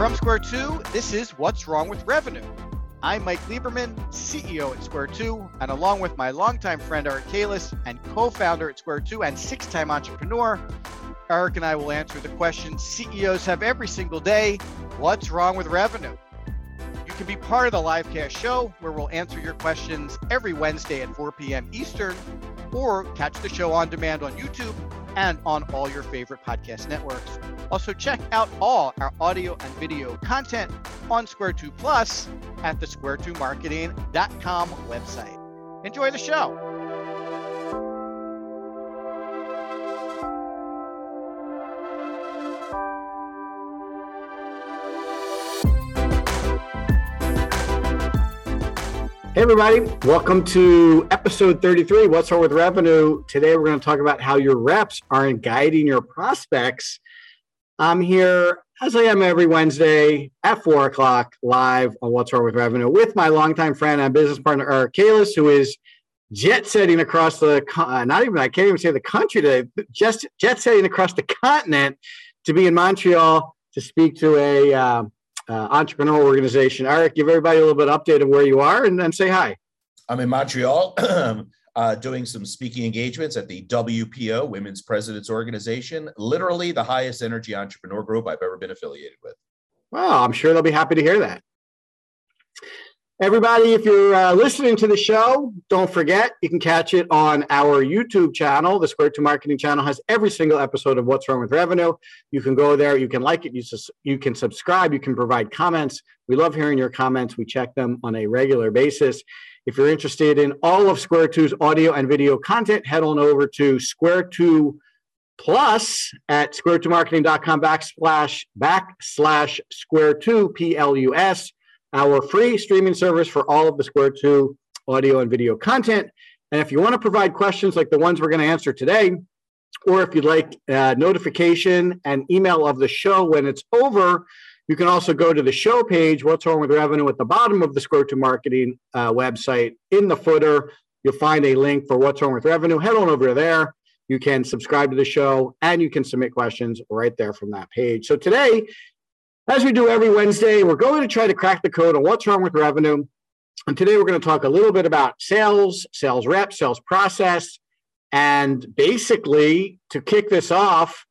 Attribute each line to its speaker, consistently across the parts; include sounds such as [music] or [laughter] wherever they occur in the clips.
Speaker 1: From Square 2, this is What's Wrong with Revenue. I'm Mike Lieberman, CEO at Square 2, and along with my longtime friend Eric Keiles and co founder at Square 2 and six time entrepreneur, Eric and I will answer the question CEOs have every single day What's wrong with revenue? You can be part of the livecast show where we'll answer your questions every Wednesday at 4 p.m. Eastern, or catch the show on demand on YouTube and on all your favorite podcast networks. Also, check out all our audio and video content on Square 2 Plus at the square2marketing.com website. Enjoy the show.
Speaker 2: Hey, everybody. Welcome to episode 33 What's Wrong with Revenue? Today, we're going to talk about how your reps aren't guiding your prospects I'm here as I am every Wednesday at four o'clock live on What's Wrong with Revenue with my longtime friend and business partner, Eric Keiles, who is jet setting across the, uh, not even, I can't even say the country today, just jet setting across the continent to be in Montreal to speak to a uh, uh, entrepreneur organization. Eric, give everybody a little bit of update of where you are and then say hi.
Speaker 3: I'm in Montreal. [clears throat] uh, doing some speaking engagements at the WPO, Women's Presidents Organization, literally the highest energy entrepreneur group I've ever been affiliated with.
Speaker 2: Well, I'm sure they'll be happy to hear that. Everybody, if you're uh, listening to the show, don't forget you can catch it on our YouTube channel. The Square Two Marketing channel has every single episode of What's Wrong with Revenue. You can go there, you can like it, you, you can subscribe, you can provide comments. We love hearing your comments. We check them on a regular basis. If you're interested in all of Square 2's audio and video content, head on over to Square 2 Plus at square2marketing.com backslash backslash Square 2 P-L-U-S, our free streaming service for all of the Square 2 audio and video content. And if you want to provide questions like the ones we're going to answer today, or if you'd like uh, notification and email of the show when it's over, you can also go to the show page, What's Wrong with Revenue, at the bottom of the Square 2 Marketing uh, website. In the footer, you'll find a link for What's Wrong with Revenue. Head on over there. You can subscribe to the show and you can submit questions right there from that page. So today, as we do every Wednesday, we're going to try to crack the code on what's wrong with revenue. And today we're going to talk a little bit about sales, sales rep, sales process. And basically, to kick this off,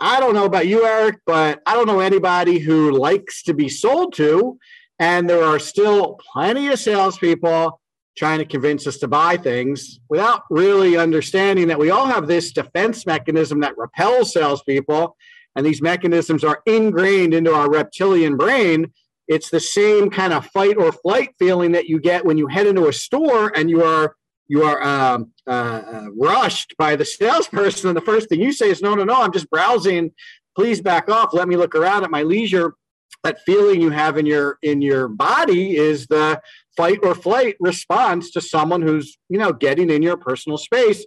Speaker 2: I don't know about you, Eric, but I don't know anybody who likes to be sold to. And there are still plenty of salespeople trying to convince us to buy things without really understanding that we all have this defense mechanism that repels salespeople. And these mechanisms are ingrained into our reptilian brain. It's the same kind of fight or flight feeling that you get when you head into a store and you are you are um, uh, uh, rushed by the salesperson, and the first thing you say is, "No, no, no, I'm just browsing. Please back off. Let me look around at my leisure." That feeling you have in your in your body is the fight or flight response to someone who's you know getting in your personal space,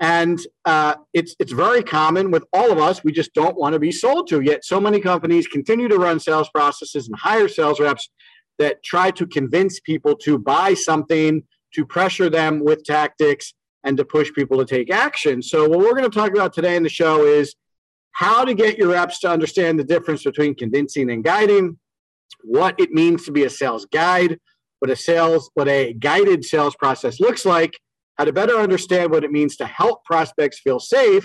Speaker 2: and uh, it's it's very common with all of us. We just don't want to be sold to. Yet so many companies continue to run sales processes and hire sales reps that try to convince people to buy something to pressure them with tactics and to push people to take action. So, what we're going to talk about today in the show is how to get your reps to understand the difference between convincing and guiding, what it means to be a sales guide, what a sales, what a guided sales process looks like, how to better understand what it means to help prospects feel safe,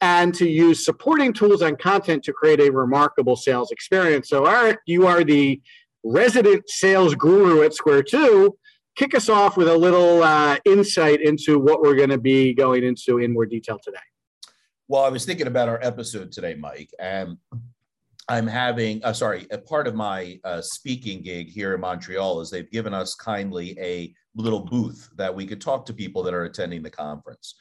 Speaker 2: and to use supporting tools and content to create a remarkable sales experience. So, Eric, you are the resident sales guru at Square Two kick us off with a little uh, insight into what we're going to be going into in more detail today.
Speaker 3: Well, I was thinking about our episode today, Mike, and I'm having, uh, sorry, a part of my uh, speaking gig here in Montreal is they've given us kindly a little booth that we could talk to people that are attending the conference.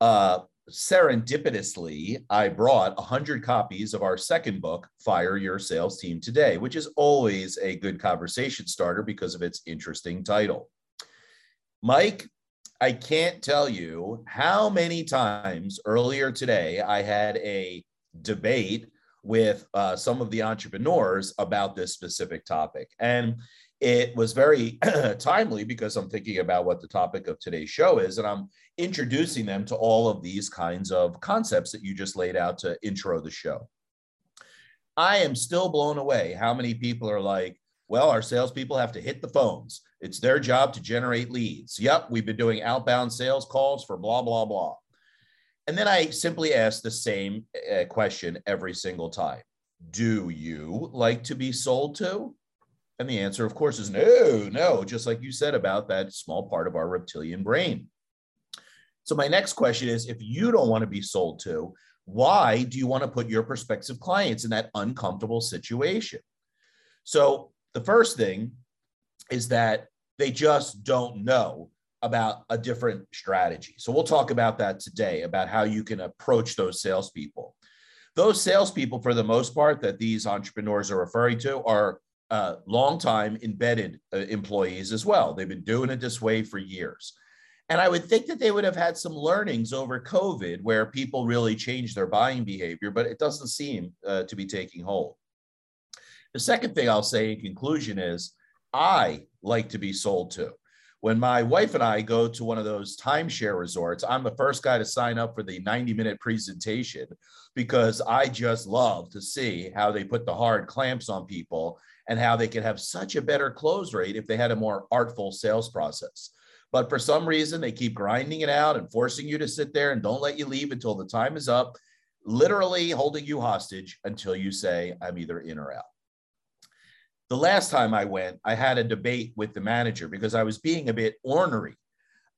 Speaker 3: Uh, serendipitously, I brought 100 copies of our second book, Fire Your Sales Team Today, which is always a good conversation starter because of its interesting title. Mike, I can't tell you how many times earlier today I had a debate with uh, some of the entrepreneurs about this specific topic. And it was very [clears throat] timely because I'm thinking about what the topic of today's show is, and I'm introducing them to all of these kinds of concepts that you just laid out to intro the show. I am still blown away how many people are like, well, our salespeople have to hit the phones. It's their job to generate leads. Yep, we've been doing outbound sales calls for blah, blah, blah. And then I simply ask the same uh, question every single time Do you like to be sold to? And the answer, of course, is no, no, just like you said about that small part of our reptilian brain. So, my next question is if you don't want to be sold to, why do you want to put your prospective clients in that uncomfortable situation? So, the first thing is that they just don't know about a different strategy. So we'll talk about that today about how you can approach those salespeople. Those salespeople, for the most part, that these entrepreneurs are referring to are uh, long-time embedded uh, employees as well. They've been doing it this way for years. And I would think that they would have had some learnings over COVID where people really changed their buying behavior, but it doesn't seem uh, to be taking hold. The second thing I'll say in conclusion is I like to be sold to. When my wife and I go to one of those timeshare resorts, I'm the first guy to sign up for the 90 minute presentation because I just love to see how they put the hard clamps on people and how they could have such a better close rate if they had a more artful sales process. But for some reason, they keep grinding it out and forcing you to sit there and don't let you leave until the time is up, literally holding you hostage until you say, I'm either in or out. The last time I went, I had a debate with the manager because I was being a bit ornery.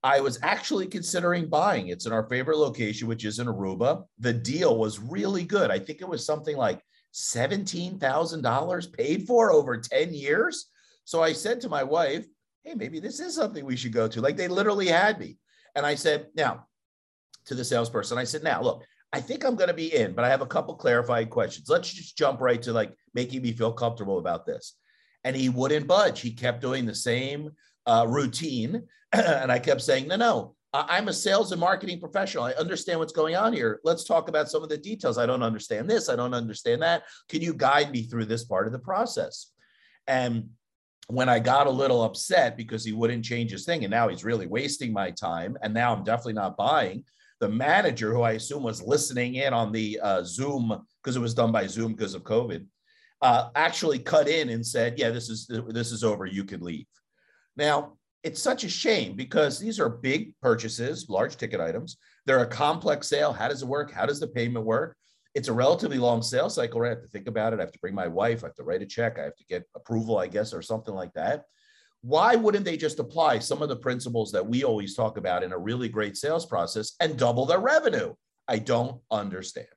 Speaker 3: I was actually considering buying. It's in our favorite location, which is in Aruba. The deal was really good. I think it was something like $17,000 paid for over 10 years. So I said to my wife, Hey, maybe this is something we should go to. Like they literally had me. And I said, Now, to the salesperson, I said, Now, look, I think I'm going to be in, but I have a couple clarifying questions. Let's just jump right to like making me feel comfortable about this and he wouldn't budge. He kept doing the same uh, routine. [clears throat] and I kept saying, no, no, I'm a sales and marketing professional. I understand what's going on here. Let's talk about some of the details. I don't understand this. I don't understand that. Can you guide me through this part of the process? And when I got a little upset because he wouldn't change his thing, and now he's really wasting my time, and now I'm definitely not buying. The manager, who I assume was listening in on the uh, Zoom because it was done by Zoom because of COVID, uh, actually cut in and said, "Yeah, this is this is over. You can leave." Now it's such a shame because these are big purchases, large ticket items. They're a complex sale. How does it work? How does the payment work? It's a relatively long sales cycle. Right? I have to think about it. I have to bring my wife. I have to write a check. I have to get approval, I guess, or something like that. Why wouldn't they just apply some of the principles that we always talk about in a really great sales process and double their revenue? I don't understand.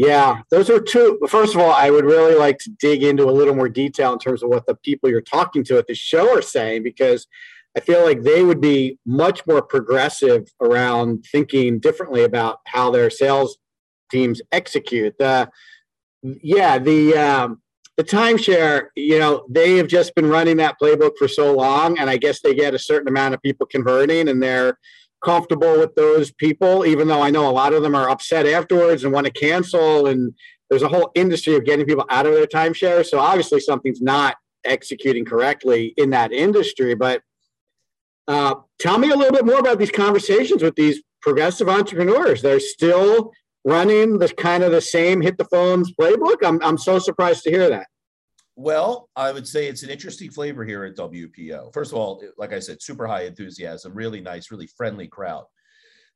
Speaker 2: Yeah, those are two. First of all, I would really like to dig into a little more detail in terms of what the people you're talking to at the show are saying, because I feel like they would be much more progressive around thinking differently about how their sales teams execute. The yeah, the um, the timeshare, you know, they have just been running that playbook for so long, and I guess they get a certain amount of people converting, and they're comfortable with those people, even though I know a lot of them are upset afterwards and want to cancel. And there's a whole industry of getting people out of their timeshare. So obviously something's not executing correctly in that industry. But uh, tell me a little bit more about these conversations with these progressive entrepreneurs. They're still running the kind of the same hit the phones playbook. I'm, I'm so surprised to hear that.
Speaker 3: Well, I would say it's an interesting flavor here at WPO. First of all, like I said, super high enthusiasm, really nice, really friendly crowd.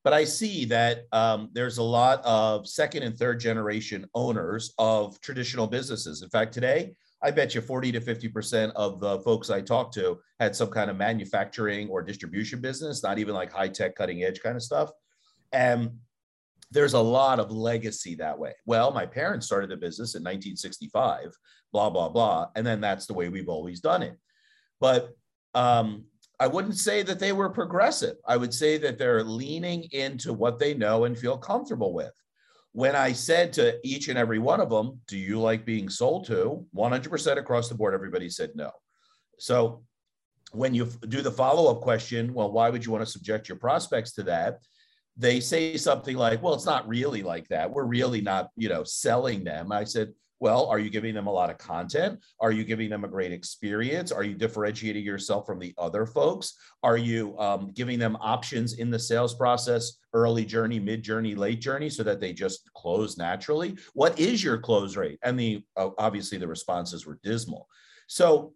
Speaker 3: But I see that um, there's a lot of second and third generation owners of traditional businesses. In fact, today, I bet you 40 to 50% of the folks I talked to had some kind of manufacturing or distribution business, not even like high tech, cutting edge kind of stuff. And there's a lot of legacy that way. Well, my parents started the business in 1965, blah, blah, blah. And then that's the way we've always done it. But um, I wouldn't say that they were progressive. I would say that they're leaning into what they know and feel comfortable with. When I said to each and every one of them, Do you like being sold to? 100% across the board, everybody said no. So when you do the follow up question, well, why would you want to subject your prospects to that? they say something like, well, it's not really like that. We're really not, you know, selling them. I said, Well, are you giving them a lot of content? Are you giving them a great experience? Are you differentiating yourself from the other folks? Are you um, giving them options in the sales process, early journey, mid journey, late journey, so that they just close naturally? What is your close rate? And the uh, obviously the responses were dismal. So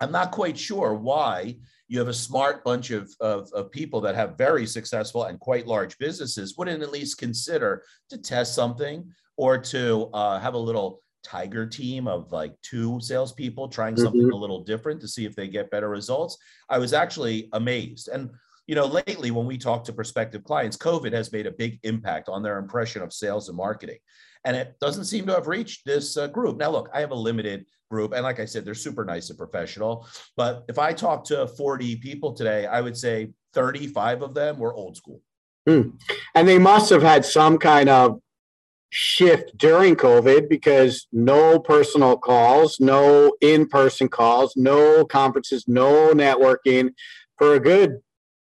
Speaker 3: I'm not quite sure why you have a smart bunch of, of, of, people that have very successful and quite large businesses wouldn't at least consider to test something or to uh, have a little tiger team of like two salespeople trying mm-hmm. something a little different to see if they get better results. I was actually amazed. And you know, lately when we talk to prospective clients, COVID has made a big impact on their impression of sales and marketing. And it doesn't seem to have reached this uh, group. Now, look, I have a limited group. And like I said, they're super nice and professional. But if I talk to 40 people today, I would say 35 of them were old school.
Speaker 2: Hmm. And they must have had some kind of shift during COVID because no personal calls, no in person calls, no conferences, no networking for a good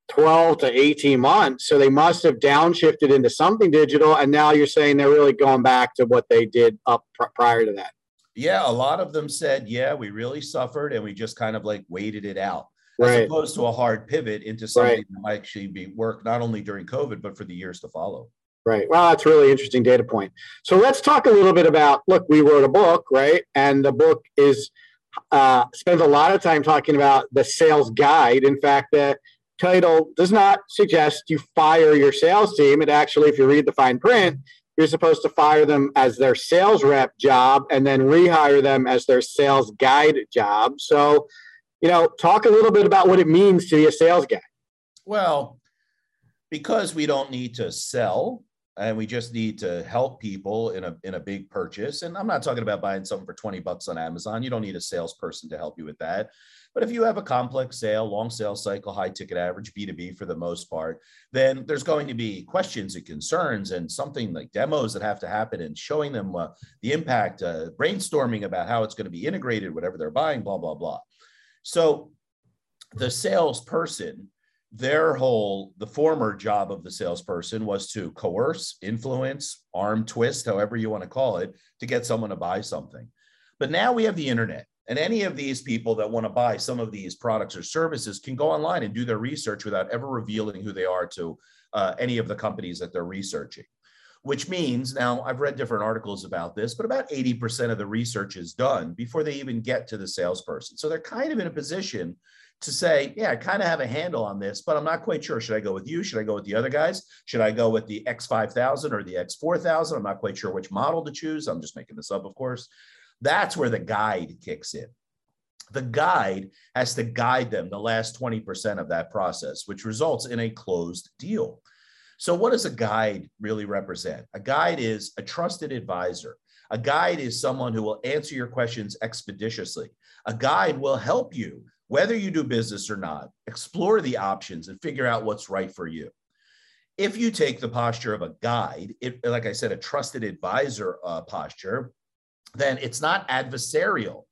Speaker 2: 12 to 18 months. So they must have downshifted into something digital. And now you're saying they're really going back to what they did up pr- prior to that.
Speaker 3: Yeah, a lot of them said, yeah, we really suffered and we just kind of like waited it out. Right. As opposed to a hard pivot into something right. that might actually be work not only during COVID, but for the years to follow.
Speaker 2: Right. Well, that's really interesting data point. So let's talk a little bit about look, we wrote a book, right? And the book is uh, spends a lot of time talking about the sales guide. In fact, the title does not suggest you fire your sales team. It actually, if you read the fine print, you're supposed to fire them as their sales rep job and then rehire them as their sales guide job. So, you know, talk a little bit about what it means to be a sales guy.
Speaker 3: Well, because we don't need to sell, and we just need to help people in a in a big purchase. And I'm not talking about buying something for 20 bucks on Amazon. You don't need a salesperson to help you with that. But if you have a complex sale, long sales cycle, high ticket average, B2B for the most part, then there's going to be questions and concerns and something like demos that have to happen and showing them uh, the impact, uh, brainstorming about how it's going to be integrated, whatever they're buying, blah, blah, blah. So the salesperson their whole the former job of the salesperson was to coerce influence arm twist however you want to call it to get someone to buy something but now we have the internet and any of these people that want to buy some of these products or services can go online and do their research without ever revealing who they are to uh, any of the companies that they're researching which means now I've read different articles about this, but about 80% of the research is done before they even get to the salesperson. So they're kind of in a position to say, yeah, I kind of have a handle on this, but I'm not quite sure. Should I go with you? Should I go with the other guys? Should I go with the X5000 or the X4000? I'm not quite sure which model to choose. I'm just making this up, of course. That's where the guide kicks in. The guide has to guide them the last 20% of that process, which results in a closed deal. So, what does a guide really represent? A guide is a trusted advisor. A guide is someone who will answer your questions expeditiously. A guide will help you whether you do business or not, explore the options and figure out what's right for you. If you take the posture of a guide, it, like I said, a trusted advisor uh, posture, then it's not adversarial.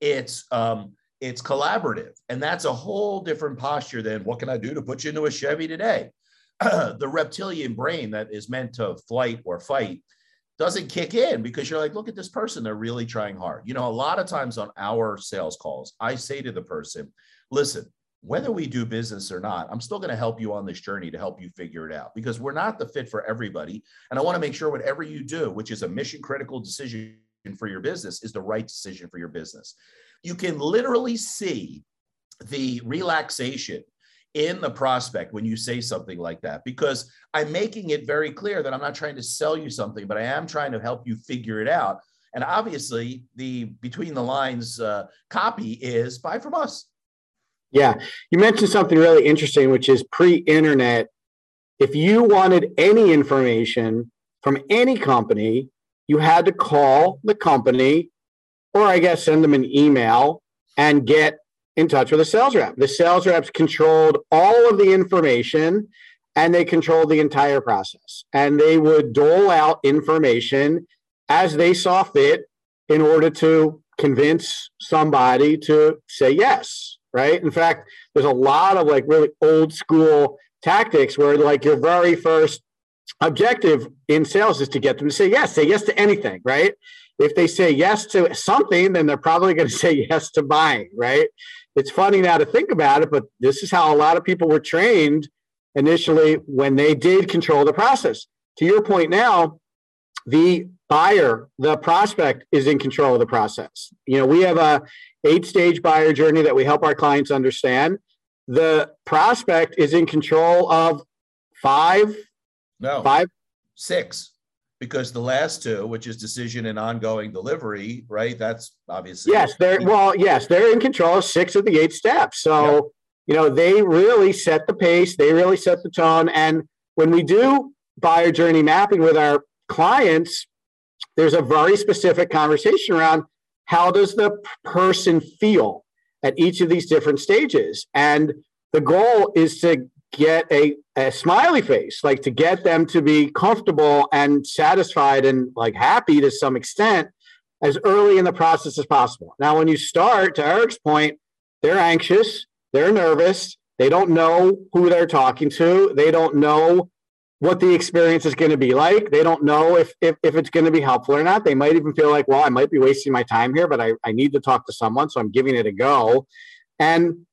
Speaker 3: It's um, it's collaborative, and that's a whole different posture than what can I do to put you into a Chevy today. [clears throat] the reptilian brain that is meant to flight or fight doesn't kick in because you're like, look at this person. They're really trying hard. You know, a lot of times on our sales calls, I say to the person, listen, whether we do business or not, I'm still going to help you on this journey to help you figure it out because we're not the fit for everybody. And I want to make sure whatever you do, which is a mission critical decision for your business, is the right decision for your business. You can literally see the relaxation in the prospect when you say something like that because I'm making it very clear that I'm not trying to sell you something, but I am trying to help you figure it out. And obviously, the between the lines uh, copy is buy from us.
Speaker 2: Yeah. You mentioned something really interesting, which is pre internet. If you wanted any information from any company, you had to call the company or I guess send them an email and get in touch with a sales rep. The sales reps controlled all of the information and they controlled the entire process. And they would dole out information as they saw fit in order to convince somebody to say yes, right? In fact, there's a lot of like really old school tactics where like your very first objective in sales is to get them to say yes, say yes to anything, right? if they say yes to something, then they're probably going [laughs] to say yes to buying, right? It's funny now to think about it, but this is how a lot of people were trained initially when they did control the process. To your point now, the buyer, the prospect is in control of the process. You know, we have a eight stage buyer journey that we help our clients understand. The prospect is in control of five,
Speaker 3: no,
Speaker 2: five,
Speaker 3: six, because the last two, which is decision and ongoing delivery, right? That's obviously
Speaker 2: yes. They're well, yes, they're in control of six of the eight steps. So yep. you know, they really set the pace. They really set the tone. And when we do buyer journey mapping with our clients, there's a very specific conversation around how does the person feel at each of these different stages and the goal is to get a, a smiley face like to get them to be comfortable and satisfied and like happy to some extent as early in the process as possible now when you start to eric's point they're anxious they're nervous they don't know who they're talking to they don't know what the experience is going to be like. They don't know if, if, if it's going to be helpful or not. They might even feel like, well, I might be wasting my time here, but I, I need to talk to someone. So I'm giving it a go. And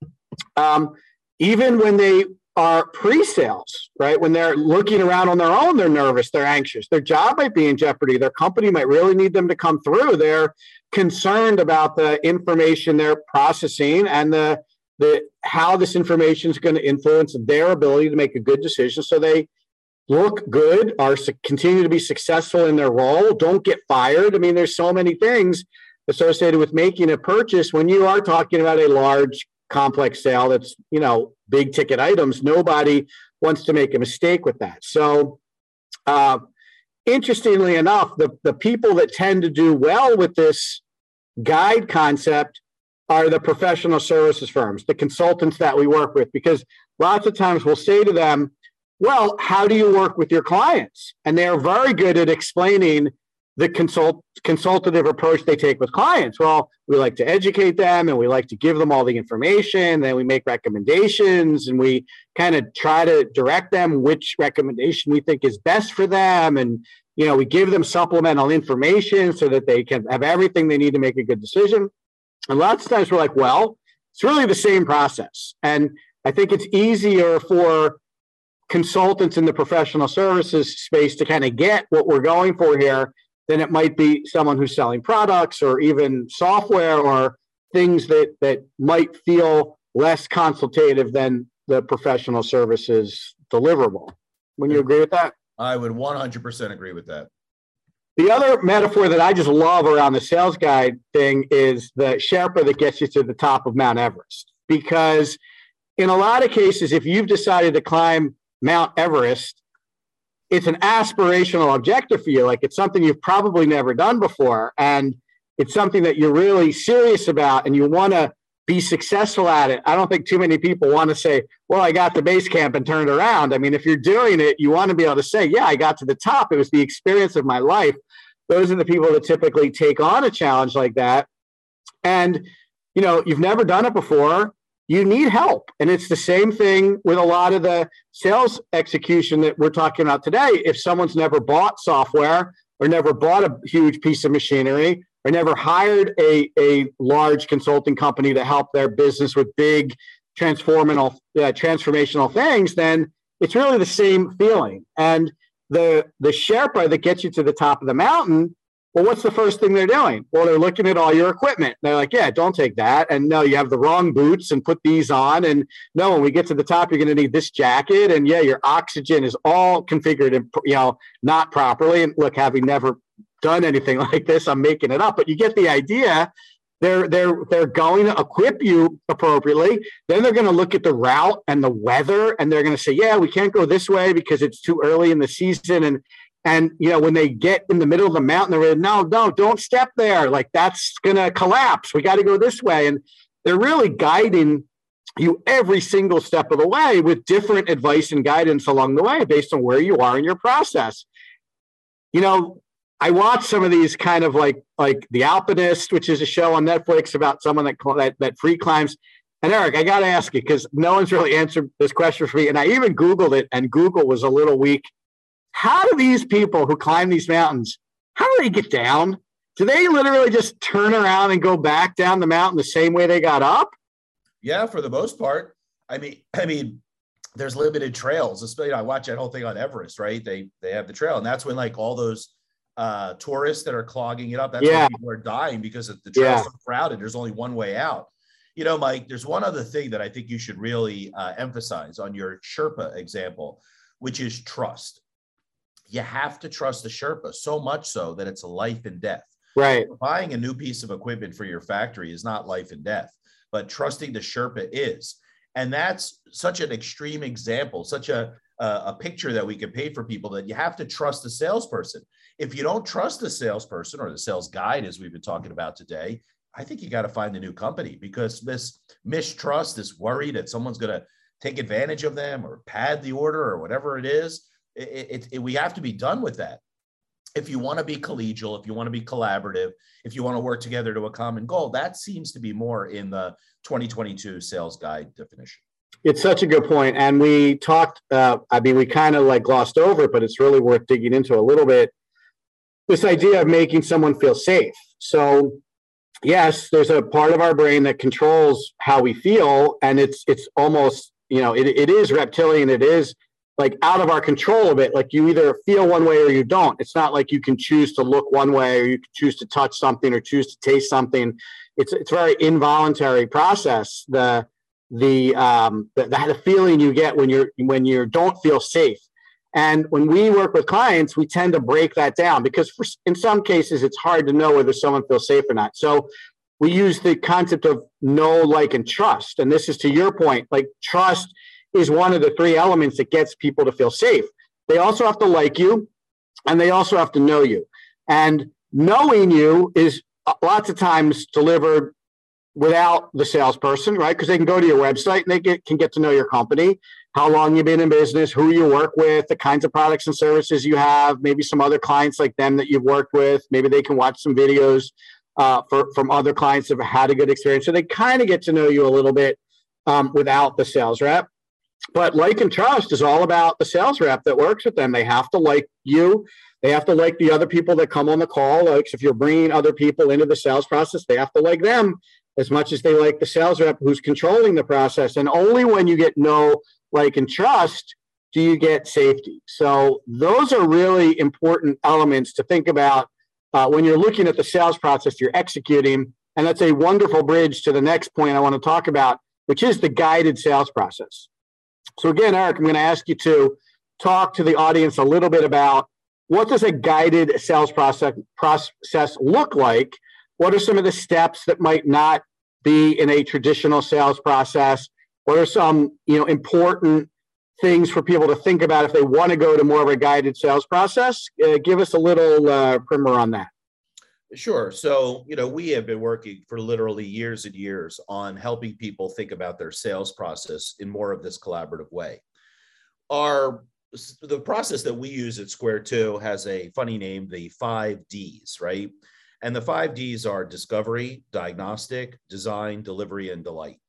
Speaker 2: um, even when they are pre-sales, right? When they're looking around on their own, they're nervous, they're anxious. Their job might be in jeopardy. Their company might really need them to come through. They're concerned about the information they're processing and the the how this information is going to influence their ability to make a good decision. So they look good, are continue to be successful in their role, don't get fired. I mean, there's so many things associated with making a purchase when you are talking about a large complex sale that's, you know, big ticket items. Nobody wants to make a mistake with that. So, uh, interestingly enough, the, the people that tend to do well with this guide concept are the professional services firms, the consultants that we work with, because lots of times we'll say to them, well, how do you work with your clients? And they are very good at explaining the consult consultative approach they take with clients. Well, we like to educate them and we like to give them all the information. Then we make recommendations and we kind of try to direct them which recommendation we think is best for them. And you know, we give them supplemental information so that they can have everything they need to make a good decision. And lots of times we're like, well, it's really the same process. And I think it's easier for consultants in the professional services space to kind of get what we're going for here than it might be someone who's selling products or even software or things that that might feel less consultative than the professional services deliverable. Would you agree with that?
Speaker 3: I would 100% agree with that.
Speaker 2: The other metaphor that I just love around the sales guide thing is the Sherpa that gets you to the top of Mount Everest. Because in a lot of cases, if you've decided to climb Mount Everest, it's an aspirational objective for you. Like it's something you've probably never done before. And it's something that you're really serious about and you want to be successful at it. I don't think too many people want to say, well, I got the base camp and turned around. I mean, if you're doing it, you want to be able to say, yeah, I got to the top. It was the experience of my life. Those are the people that typically take on a challenge like that. And, you know, you've never done it before you need help. And it's the same thing with a lot of the sales execution that we're talking about today. If someone's never bought software or never bought a huge piece of machinery or never hired a, a large consulting company to help their business with big transformational uh, transformational things, then it's really the same feeling. And the the Sherpa that gets you to the top of the mountain well, what's the first thing they're doing? Well, they're looking at all your equipment. They're like, yeah, don't take that. And no, you have the wrong boots and put these on. And no, when we get to the top, you're going to need this jacket. And yeah, your oxygen is all configured and, you know, not properly. And look, having never done anything [laughs] like this, I'm making it up, but you get the idea. They're they're they're going to equip you appropriately. Then they're going to look at the route and the weather, and they're going to say, "Yeah, we can't go this way because it's too early in the season." And and you know, when they get in the middle of the mountain, they're like, no, no, don't step there. Like that's gonna collapse. We got to go this way. And they're really guiding you every single step of the way with different advice and guidance along the way based on where you are in your process. You know, I watch some of these kind of like like The Alpinist, which is a show on Netflix about someone that that, that free climbs. And Eric, I got to ask you because no one's really answered this question for me, and I even Googled it, and Google was a little weak how do these people who climb these mountains, how do they get down? Do they literally just turn around and go back down the mountain the same way they got up?
Speaker 3: Yeah, for the most part. I mean, I mean, there's limited trails. Especially, I watch that whole thing on Everest, right? They they have the trail, and that's when like all those uh tourists that are clogging it up. That's
Speaker 2: Yeah.
Speaker 3: when people are dying because the trail's
Speaker 2: Yeah.
Speaker 3: so crowded. There's only one way out. You know, Mike, there's one other thing that I think you should really uh, emphasize on your Sherpa example, which is trust. You have to trust the Sherpa so much so that it's a life and death
Speaker 2: Right.
Speaker 3: buying a new piece of equipment for your factory is not life and death, but trusting the Sherpa is. And that's such an extreme example, such a, a, a picture that we can paint for people that you have to trust the salesperson. If you don't trust the salesperson or the sales guide, as we've been talking about today, I think you got to find a new company because this mistrust, this worry that someone's going to take advantage of them or pad the order or whatever it is, it, it, it- we have to be done with that if you want to be collegial, if you want to be collaborative, if you want to work together to a common goal, that seems to be more in the 2022 sales guide definition.
Speaker 2: It's such a good point. And we talked, uh, I mean, we kind of like glossed over it, but it's really worth digging into a little bit. This idea of making someone feel safe. So, yes, there's a part of our brain that controls how we feel, and it's it's almost, you know, it, it is reptilian. It is like out of our control of it. Like you either feel one way or you don't. It's not like you can choose to look one way or you can choose to touch something or choose to taste something. It's it's a very involuntary process. The the um the, the, feeling you get when you're when you don't feel safe and when we work with clients we tend to break that down because for, in some cases it's hard to know whether someone feels safe or not so we use the concept of know like and trust and this is to your point like trust is one of the three elements that gets people to feel safe they also have to like you and they also have to know you and knowing you is uh, lots of times delivered without the salesperson, right? Because they can go to your website and they get, can get to know your company, how long you've been in business, who you work with, the kinds of products and services you have, maybe some other clients like them that you've worked with. Maybe they can watch some videos uh, for, from other clients that have had a good experience. So they kind of get to know you a little bit um, without the sales rep. But like and trust is all about the sales rep that works with them. They have to like you. They have to like the other people that come on the call. Like if you're bringing other people into the sales process, they have to like them as much as they like the sales rep who's controlling the process. And only when you get know like, and trust do you get safety. So those are really important elements to think about uh, when you're looking at the sales process you're executing. And that's a wonderful bridge to the next point I want to talk about, which is the guided sales process. So again, Eric, I'm going to ask you to talk to the audience a little bit about what does a guided sales process process look like? What are some of the steps that might not be in a traditional sales process? What are some you know important things for people to think about if they want to go to more of a guided sales process? Uh, give us a little uh, primer on that
Speaker 3: Sure. So, you know, we have been working for literally years and years on helping people think about their sales process in more of this collaborative way. Our the process that we use at Square Two has a funny name, the five Ds, right? And the five Ds are discovery, diagnostic, design, delivery, and delight.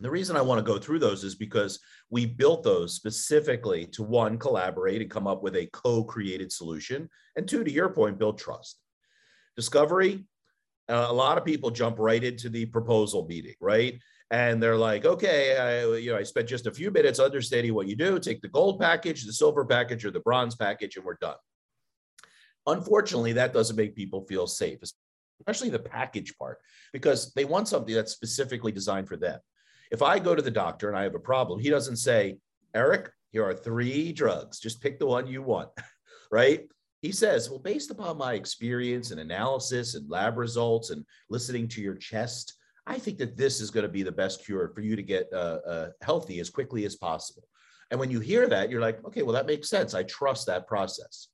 Speaker 3: The reason I want to go through those is because we built those specifically to one, collaborate and come up with a co created solution, and two, to your point, build trust. Discovery, uh, a lot of people jump right into the proposal meeting, right? And they're like, okay, I, you know, I spent just a few minutes understanding what you do. Take the gold package, the silver package, or the bronze package, and we're done. Unfortunately, that doesn't make people feel safe, especially the package part, because they want something that's specifically designed for them. If I go to the doctor and I have a problem, he doesn't say, Eric, here are three drugs. Just pick the one you want, [laughs] right? He says, well, based upon my experience and analysis and lab results and listening to your chest, I think that this is going to be the best cure for you to get uh, uh, healthy as quickly as possible. And when you hear that, you're like, okay, well, that makes sense. I trust that process.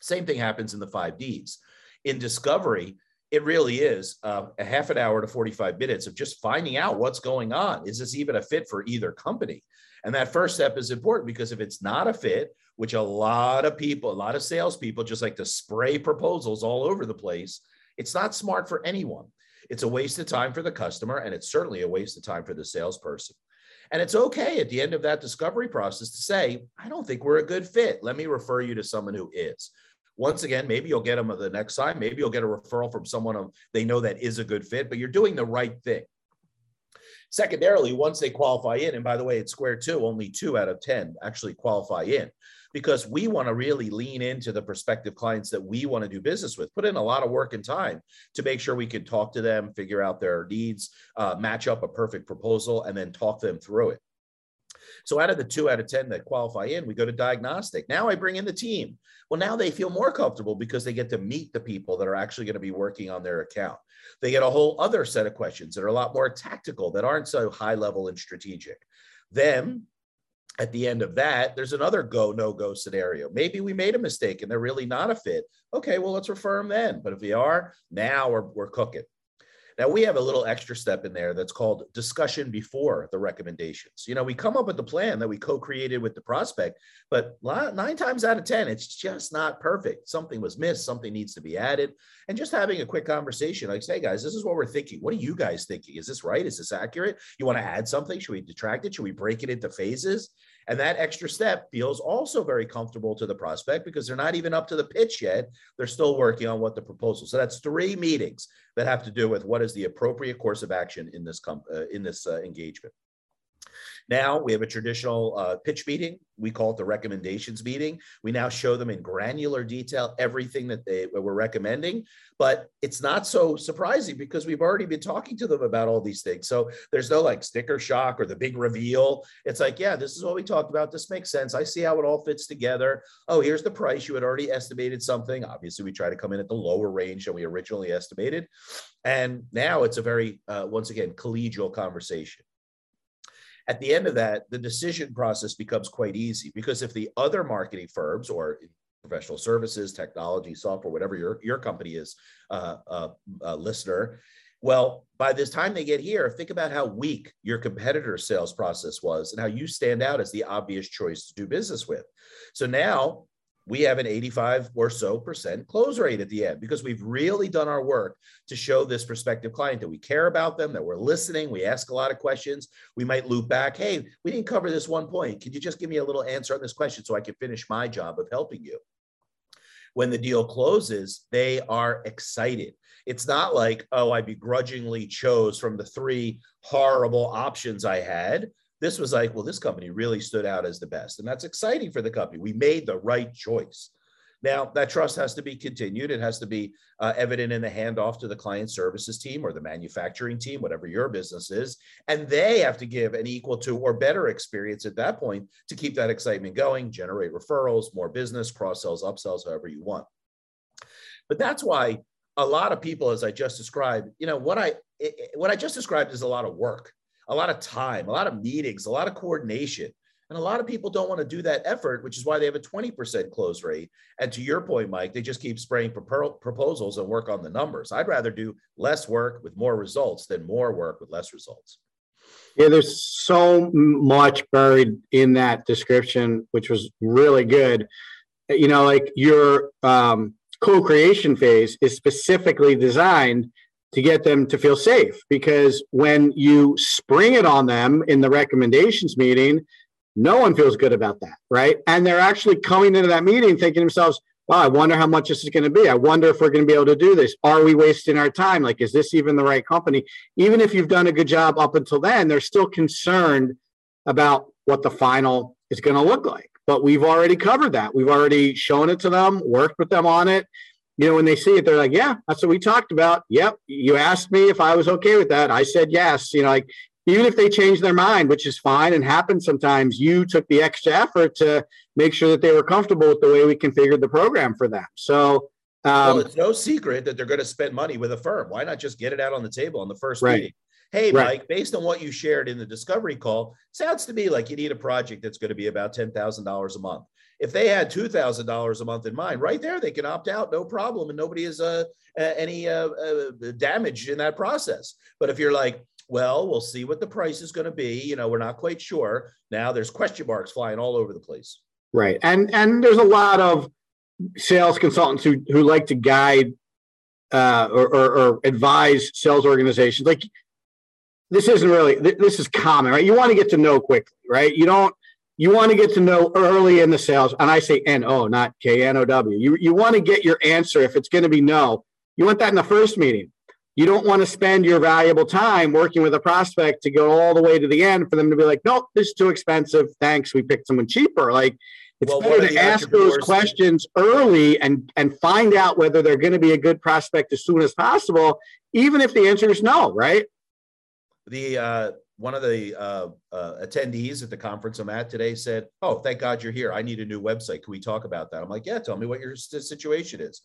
Speaker 3: Same thing happens in the five Ds. In discovery, it really is uh, a half an hour to 45 minutes of just finding out what's going on. Is this even a fit for either company? And that first step is important because if it's not a fit, which a lot of people, a lot of salespeople just like to spray proposals all over the place, it's not smart for anyone. It's a waste of time for the customer, and it's certainly a waste of time for the salesperson. And it's okay at the end of that discovery process to say, I don't think we're a good fit. Let me refer you to someone who is. Once again, maybe you'll get them the next time. Maybe you'll get a referral from someone they know that is a good fit, but you're doing the right thing. Secondarily, once they qualify in, and by the way, it's square two, only two out of 10 actually qualify in because we want to really lean into the prospective clients that we want to do business with, put in a lot of work and time to make sure we can talk to them, figure out their needs, uh, match up a perfect proposal, and then talk them through it. So out of the two out of 10 that qualify in, we go to diagnostic. Now I bring in the team. Well, now they feel more comfortable because they get to meet the people that are actually going to be working on their account. They get a whole other set of questions that are a lot more tactical, that aren't so high level and strategic. Then at the end of that, there's another go, no go scenario. Maybe we made a mistake and they're really not a fit. Okay, well, let's refer them then. But if we are, now we're, we're cooking. Now we have a little extra step in there that's called discussion before the recommendations. You know, we come up with the plan that we co-created with the prospect, but nine times out of 10, it's just not perfect. Something was missed, something needs to be added. And just having a quick conversation, like say, guys, this is what we're thinking. What are you guys thinking? Is this right? Is this accurate? You want to add something? Should we detract it? Should we break it into phases? And that extra step feels also very comfortable to the prospect because they're not even up to the pitch yet. They're still working on what the proposal. So that's three meetings that have to do with what is the appropriate course of action in this com- uh, in this uh, engagement. Now we have a traditional uh, pitch meeting. We call it the recommendations meeting. We now show them in granular detail everything that they were recommending, but it's not so surprising because we've already been talking to them about all these things. So there's no like sticker shock or the big reveal. It's like, yeah, this is what we talked about. This makes sense. I see how it all fits together. Oh, here's the price. You had already estimated something. Obviously, we try to come in at the lower range than we originally estimated. And now it's a very, uh, once again, collegial conversation. At the end of that, the decision process becomes quite easy because if the other marketing firms or professional services, technology, software, whatever your, your company is, uh, uh, uh, listener, well, by this time they get here, think about how weak your competitor's sales process was and how you stand out as the obvious choice to do business with. So now we have an 85 or so percent close rate at the end because we've really done our work to show this prospective client that we care about them, that we're listening, we ask a lot of questions. We might loop back, hey, we didn't cover this one point. Can you just give me a little answer on this question so I can finish my job of helping you? When the deal closes, they are excited. It's not like, oh, I begrudgingly chose from the three horrible options I had this was like, well, this company really stood out as the best. And that's exciting for the company. We made the right choice. Now, that trust has to be continued. It has to be uh, evident in the handoff to the client services team or the manufacturing team, whatever your business is. And they have to give an equal to or better experience at that point to keep that excitement going, generate referrals, more business, cross sells, upsells, however you want. But that's why a lot of people, as I just described, you know, what I what I just described is a lot of work a lot of time, a lot of meetings, a lot of coordination. And a lot of people don't want to do that effort, which is why they have a 20% close rate. And to your point, Mike, they just keep spraying proposals and work on the numbers. I'd rather do less work with more results than more work with less results.
Speaker 2: Yeah, there's so much buried in that description, which was really good. You know, like your um, co creation phase is specifically designed to get them to feel safe because when you spring it on them in the recommendations meeting no one feels good about that right? And they're actually coming into that meeting thinking themselves wow i wonder how much this is going to be. I wonder if we're going to be able to do this. Are we wasting our time? Like is this even the right company? Even if you've done a good job up until then they're still concerned about what the final is going to look like. But we've already covered that. We've already shown it to them worked with them on it you know, when they see it, they're like, yeah, that's what we talked about. Yep. You asked me if I was okay with that. I said yes. You know, like even if they change their mind, which is fine and happens sometimes, you took the extra effort to make sure that they were comfortable with the way we configured the program for them. So,
Speaker 3: um, well, it's no secret that they're going to spend money with a firm. Why not just get it out on the table on the first
Speaker 2: right.
Speaker 3: meeting? Hey, right. Mike, based on what you shared in the discovery call, sounds to me like you need a project that's going to be about $10,000 a month. If they had two thousand dollars a month in mind, right there they can opt out, no problem, and nobody is uh, any uh, uh, damage in that process. But if you're like, well, we'll see what the price is going to be. You know, we're not quite sure. Now there's question marks flying all over the place.
Speaker 2: Right, and and there's a lot of sales consultants who who like to guide uh, or, or, or advise sales organizations. Like this isn't really this is common, right? You want to get to know quickly, right? You don't you want to get to know early in the sales, and I say N O, not K N O W. You you want to get your answer if it's going to be no. You want that in the first meeting. You don't want to spend your valuable time working with a prospect to go all the way to the end for them to be like, nope, this is too expensive. Thanks, we picked someone cheaper. Like it's well, better to ask those questions early and and find out whether they're going to be a good prospect as soon as possible, even if the answer is no, right?
Speaker 3: The uh, one of the uh, uh, attendees at the conference I'm at today said, "Oh, thank God you're here. I need a new website. Can we talk about that?" I'm like, "Yeah, tell me what your situation is."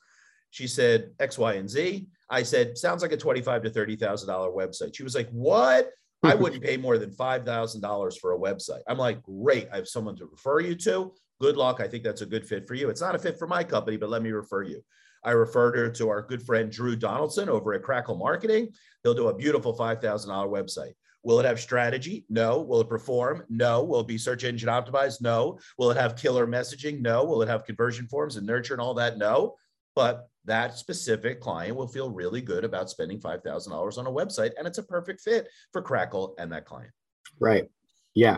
Speaker 3: She said X, Y, and Z. I said, sounds like a twenty-five to thirty thousand dollar website. She was like, "What? I [laughs] wouldn't pay more than five thousand dollars for a website." I'm like, "Great, I have someone to refer you to. Good luck. I think that's a good fit for you. It's not a fit for my company, but let me refer you." I referred her to our good friend Drew Donaldson over at Crackle Marketing. He'll do a beautiful five thousand dollar website. Will it have strategy? No. Will it perform? No. Will it be search engine optimized? No. Will it have killer messaging? No. Will it have conversion forms and nurture and all that? No. But that specific client will feel really good about spending $5,000 on a website. And it's a perfect fit for Crackle and that client.
Speaker 2: Right. Yeah.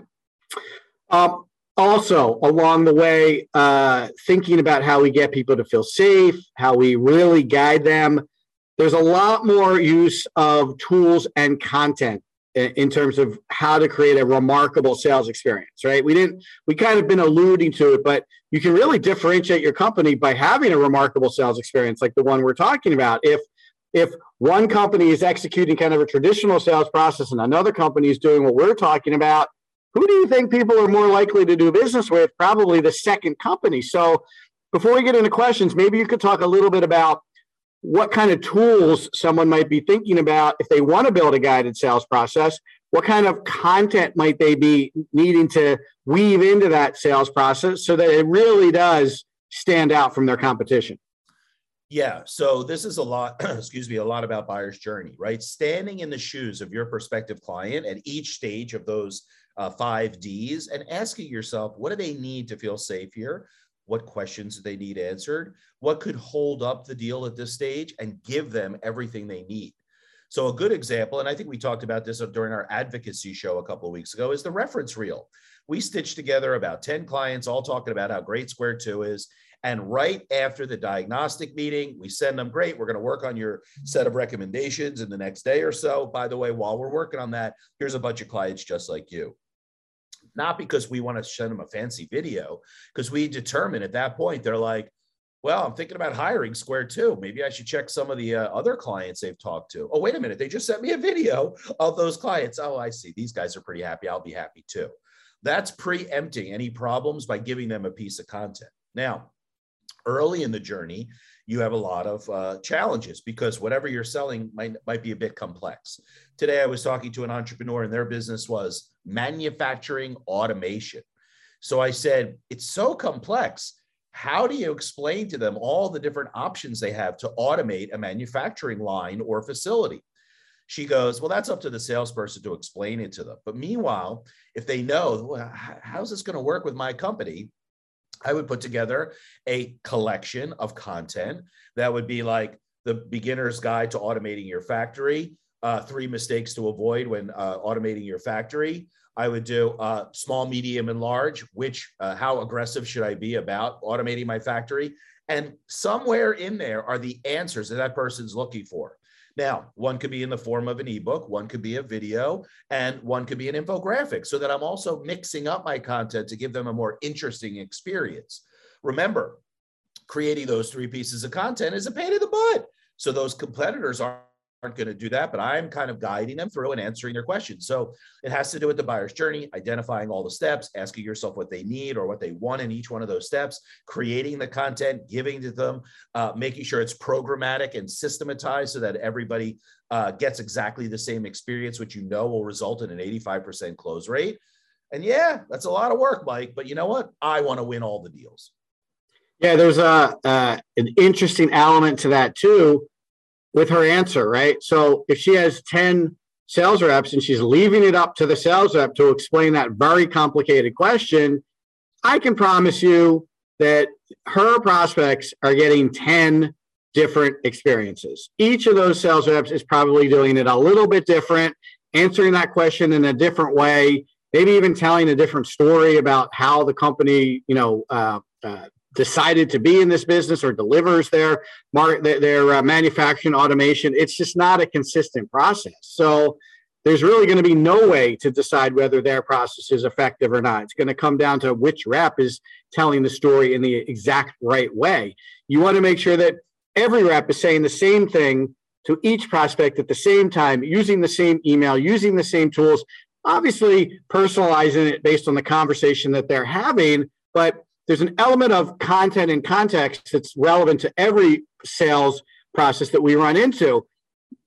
Speaker 2: Um, also, along the way, uh, thinking about how we get people to feel safe, how we really guide them. There's a lot more use of tools and content in terms of how to create a remarkable sales experience, right? We didn't, we kind of been alluding to it, but you can really differentiate your company by having a remarkable sales experience like the one we're talking about. If if one company is executing kind of a traditional sales process and another company is doing what we're talking about, who do you think people are more likely to do business with? Probably the second company. So before we get into questions, maybe you could talk a little bit about what kind of tools someone might be thinking about if they want to build a guided sales process what kind of content might they be needing to weave into that sales process so that it really does stand out from their competition?
Speaker 3: Yeah so this is a lot [clears throat] excuse me a lot about buyer's journey right? Standing in the shoes of your prospective client at each stage of those uh, five d's and asking yourself what do they need to feel safe here what questions do they need answered, what could hold up the deal at this stage, and give them everything they need. So, a good example, and I think we talked about this during our advocacy show a couple of weeks ago, is the reference reel. We stitched together about 10 clients, all talking about how great Square 2 is. And right after the diagnostic meeting, we send them, great, we're going to work on your set of recommendations in the next day or so. By the way, while we're working on that, here's a bunch of clients just like you not because we want to send them a fancy video, because we determine at that point they're like, well, I'm thinking about hiring Square 2. Maybe I should check some of the uh, other clients they've talked to. Oh, wait a minute. They just sent me a video of those clients. Oh, I see. These guys are pretty happy. I'll be happy too. That's preempting any problems by giving them a piece of content. Now, early in the journey, you have a lot of uh, challenges because whatever you're selling might, might be a bit complex. Today, I was talking to an entrepreneur, and their business was manufacturing automation. So I said, It's so complex. How do you explain to them all the different options they have to automate a manufacturing line or facility? She goes, Well, that's up to the salesperson to explain it to them. But meanwhile, if they know, well, how's this going to work with my company? I would put together a collection of content that would be like the beginner's guide to automating your factory, uh, three mistakes to avoid when uh, automating your factory. I would do uh, small, medium, and large. Which, uh, how aggressive should I be about automating my factory? And somewhere in there are the answers that that person's looking for. Now, one could be in the form of an ebook, one could be a video, and one could be an infographic so that I'm also mixing up my content to give them a more interesting experience. Remember, creating those three pieces of content is a pain in the butt. So those competitors are aren't going to do that, but I'm kind of guiding them through and answering their questions. So it has to do with the buyer's journey, identifying all the steps, asking yourself what they need or what they want in each one of those steps, creating the content, giving to them, uh, making sure it's programmatic and systematized so that everybody uh, gets exactly the same experience, which you know will result in an 85% close rate. And yeah, that's a lot of work, Mike, but you know what? I want to win all the deals.
Speaker 2: Yeah, there's a uh, an interesting element to that too with her answer, right? So if she has 10 sales reps and she's leaving it up to the sales rep to explain that very complicated question, I can promise you that her prospects are getting 10 different experiences. Each of those sales reps is probably doing it a little bit different, answering that question in a different way. maybe even telling a different story about how the company, you know, uh, uh, decided to be in this business or delivers their their, their uh, manufacturing automation. It's just not a consistent process. So there's really going to be no way to decide whether their process is effective or not. It's going to come down to which rep is telling the story in the exact right way. You want to make sure that every rep is saying the same thing to each prospect at the same time, using the same email, using the same tools, obviously personalizing it based on the conversation that they're having. But there's an element of content and context that's relevant to every sales process that we run into.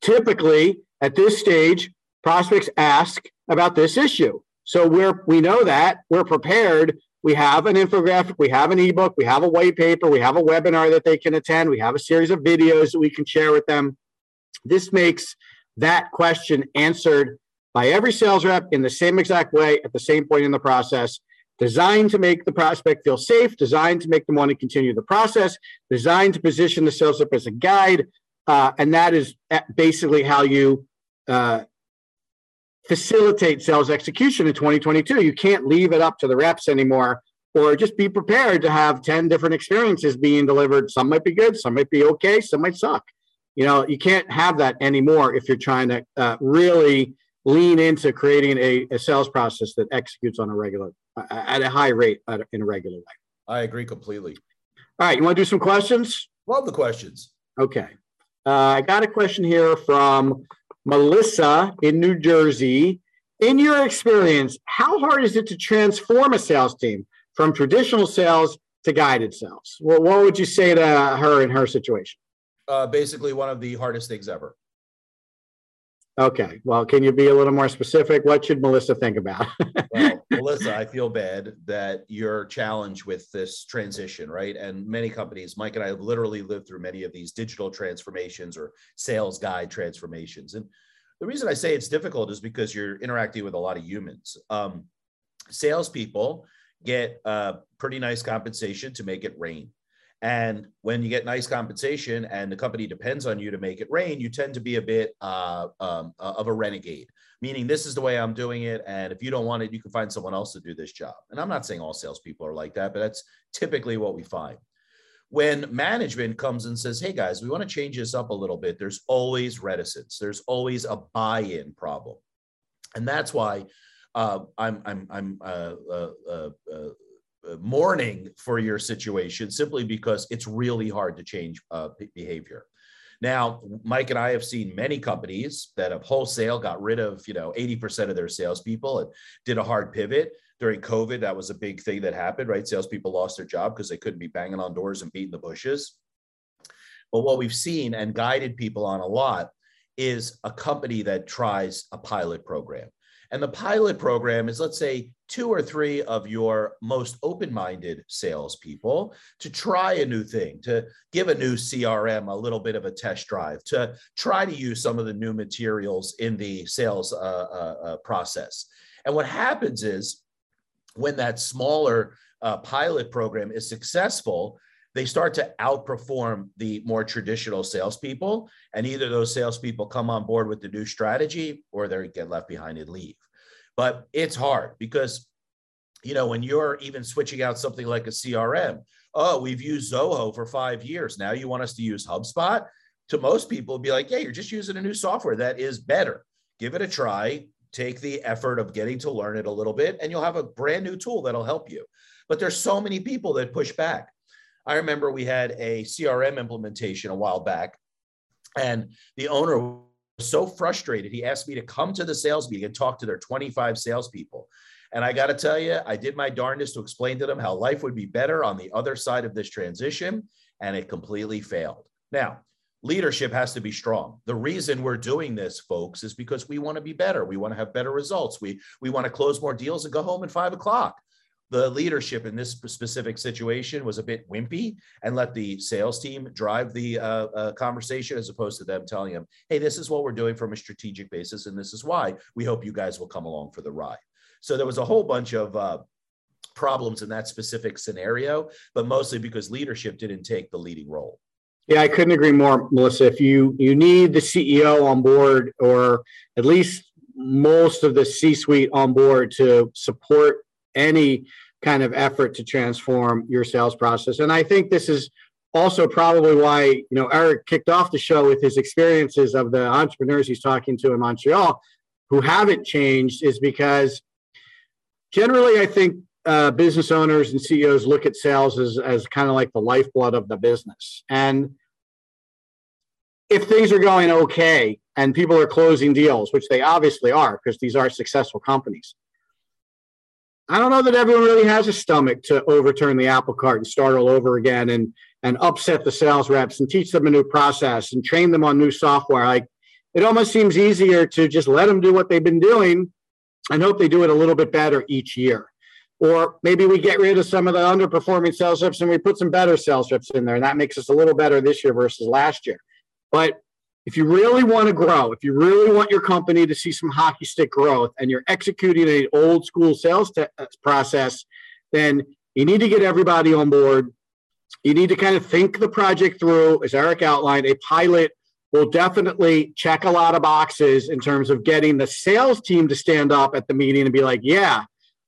Speaker 2: Typically, at this stage, prospects ask about this issue. So we're we know that we're prepared. We have an infographic, we have an ebook, we have a white paper, we have a webinar that they can attend, we have a series of videos that we can share with them. This makes that question answered by every sales rep in the same exact way at the same point in the process, designed to make the prospect feel safe, designed to make them want to continue the process, designed to position the sales rep as a guide. Uh, and that is basically how you uh, facilitate sales execution in 2022. You can't leave it up to the reps anymore, or just be prepared to have 10 different experiences being delivered. Some might be good, some might be okay, some might suck. You know, you can't have that anymore if you're trying to uh, really lean into creating a, a, sales process that executes on a regular, uh, at a high rate uh, in a regular way.
Speaker 3: I agree completely.
Speaker 2: All right, you want to do some questions?
Speaker 3: Love the questions.
Speaker 2: Okay. Uh, I got a question here from Melissa in New Jersey. In your experience, how hard is it to transform a sales team from traditional sales to guided sales? Well, what would you say to her in her situation?
Speaker 3: Uh, basically, one of the hardest things ever.
Speaker 2: Okay. Well, can you be a little more specific? What should Melissa think about? [laughs]
Speaker 3: well, Melissa, I feel bad that you're challenged with this transition, right? And many companies, Mike and I have literally lived through many of these digital transformations or sales guide transformations. And the reason I say it's difficult is because you're interacting with a lot of humans. Um, salespeople get pretty nice compensation to make it rain. And when you get nice compensation and the company depends on you to make it rain, you tend to be a bit uh, um, uh, of a renegade, meaning this is the way I'm doing it. And if you don't want it, you can find someone else to do this job. And I'm not saying all salespeople are like that, but that's typically what we find. When management comes and says, hey guys, we want to change this up a little bit, there's always reticence, there's always a buy in problem. And that's why uh, I'm I'm I'm uh, uh, uh, uh uh, mourning for your situation simply because it's really hard to change uh, behavior. Now, Mike and I have seen many companies that have wholesale got rid of, you know, 80% of their salespeople and did a hard pivot. During COVID, that was a big thing that happened, right? Salespeople lost their job because they couldn't be banging on doors and beating the bushes. But what we've seen and guided people on a lot is a company that tries a pilot program. And the pilot program is, let's say, two or three of your most open minded salespeople to try a new thing, to give a new CRM a little bit of a test drive, to try to use some of the new materials in the sales uh, uh, uh, process. And what happens is when that smaller uh, pilot program is successful, they start to outperform the more traditional salespeople. And either those salespeople come on board with the new strategy or they get left behind and leave. But it's hard because, you know, when you're even switching out something like a CRM, oh, we've used Zoho for five years. Now you want us to use HubSpot? To most people, be like, yeah, you're just using a new software that is better. Give it a try. Take the effort of getting to learn it a little bit, and you'll have a brand new tool that'll help you. But there's so many people that push back. I remember we had a CRM implementation a while back, and the owner so frustrated. He asked me to come to the sales meeting and talk to their 25 salespeople. And I got to tell you, I did my darndest to explain to them how life would be better on the other side of this transition, and it completely failed. Now, leadership has to be strong. The reason we're doing this, folks, is because we want to be better. We want to have better results. We, we want to close more deals and go home at five o'clock the leadership in this specific situation was a bit wimpy and let the sales team drive the uh, uh, conversation as opposed to them telling them, hey, this is what we're doing from a strategic basis, and this is why we hope you guys will come along for the ride. So there was a whole bunch of uh, problems in that specific scenario, but mostly because leadership didn't take the leading role.
Speaker 2: Yeah, I couldn't agree more, Melissa. If you you need the CEO on board, or at least most of the C suite on board to support any kind of effort to transform your sales process. And I think this is also probably why you know Eric kicked off the show with his experiences of the entrepreneurs he's talking to in Montreal who haven't changed is because generally I think uh, business owners and CEOs look at sales as, as kind of like the lifeblood of the business. And if things are going okay and people are closing deals, which they obviously are because these are successful companies, I don't know that everyone really has a stomach to overturn the apple cart and start all over again and and upset the sales reps and teach them a new process and train them on new software. Like it almost seems easier to just let them do what they've been doing and hope they do it a little bit better each year. Or maybe we get rid of some of the underperforming sales reps and we put some better sales reps in there, and that makes us a little better this year versus last year. But if you really want to grow, if you really want your company to see some hockey stick growth and you're executing an old school sales te- uh, process, then you need to get everybody on board. You need to kind of think the project through, as Eric outlined. A pilot will definitely check a lot of boxes in terms of getting the sales team to stand up at the meeting and be like, yeah,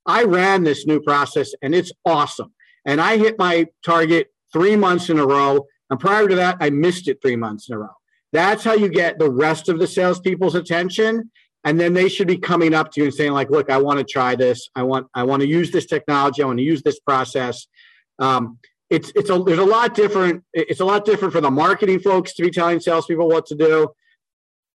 Speaker 2: I ran this new process and it's awesome. And I hit my target three months in a row. And prior to that, I missed it three months in a row. That's how you get the rest of the salespeople's attention. And then they should be coming up to you and saying, like, look, I want to try this. I want, I want to use this technology. I want to use this process. Um, it's it's a there's a lot different. It's a lot different for the marketing folks to be telling salespeople what to do.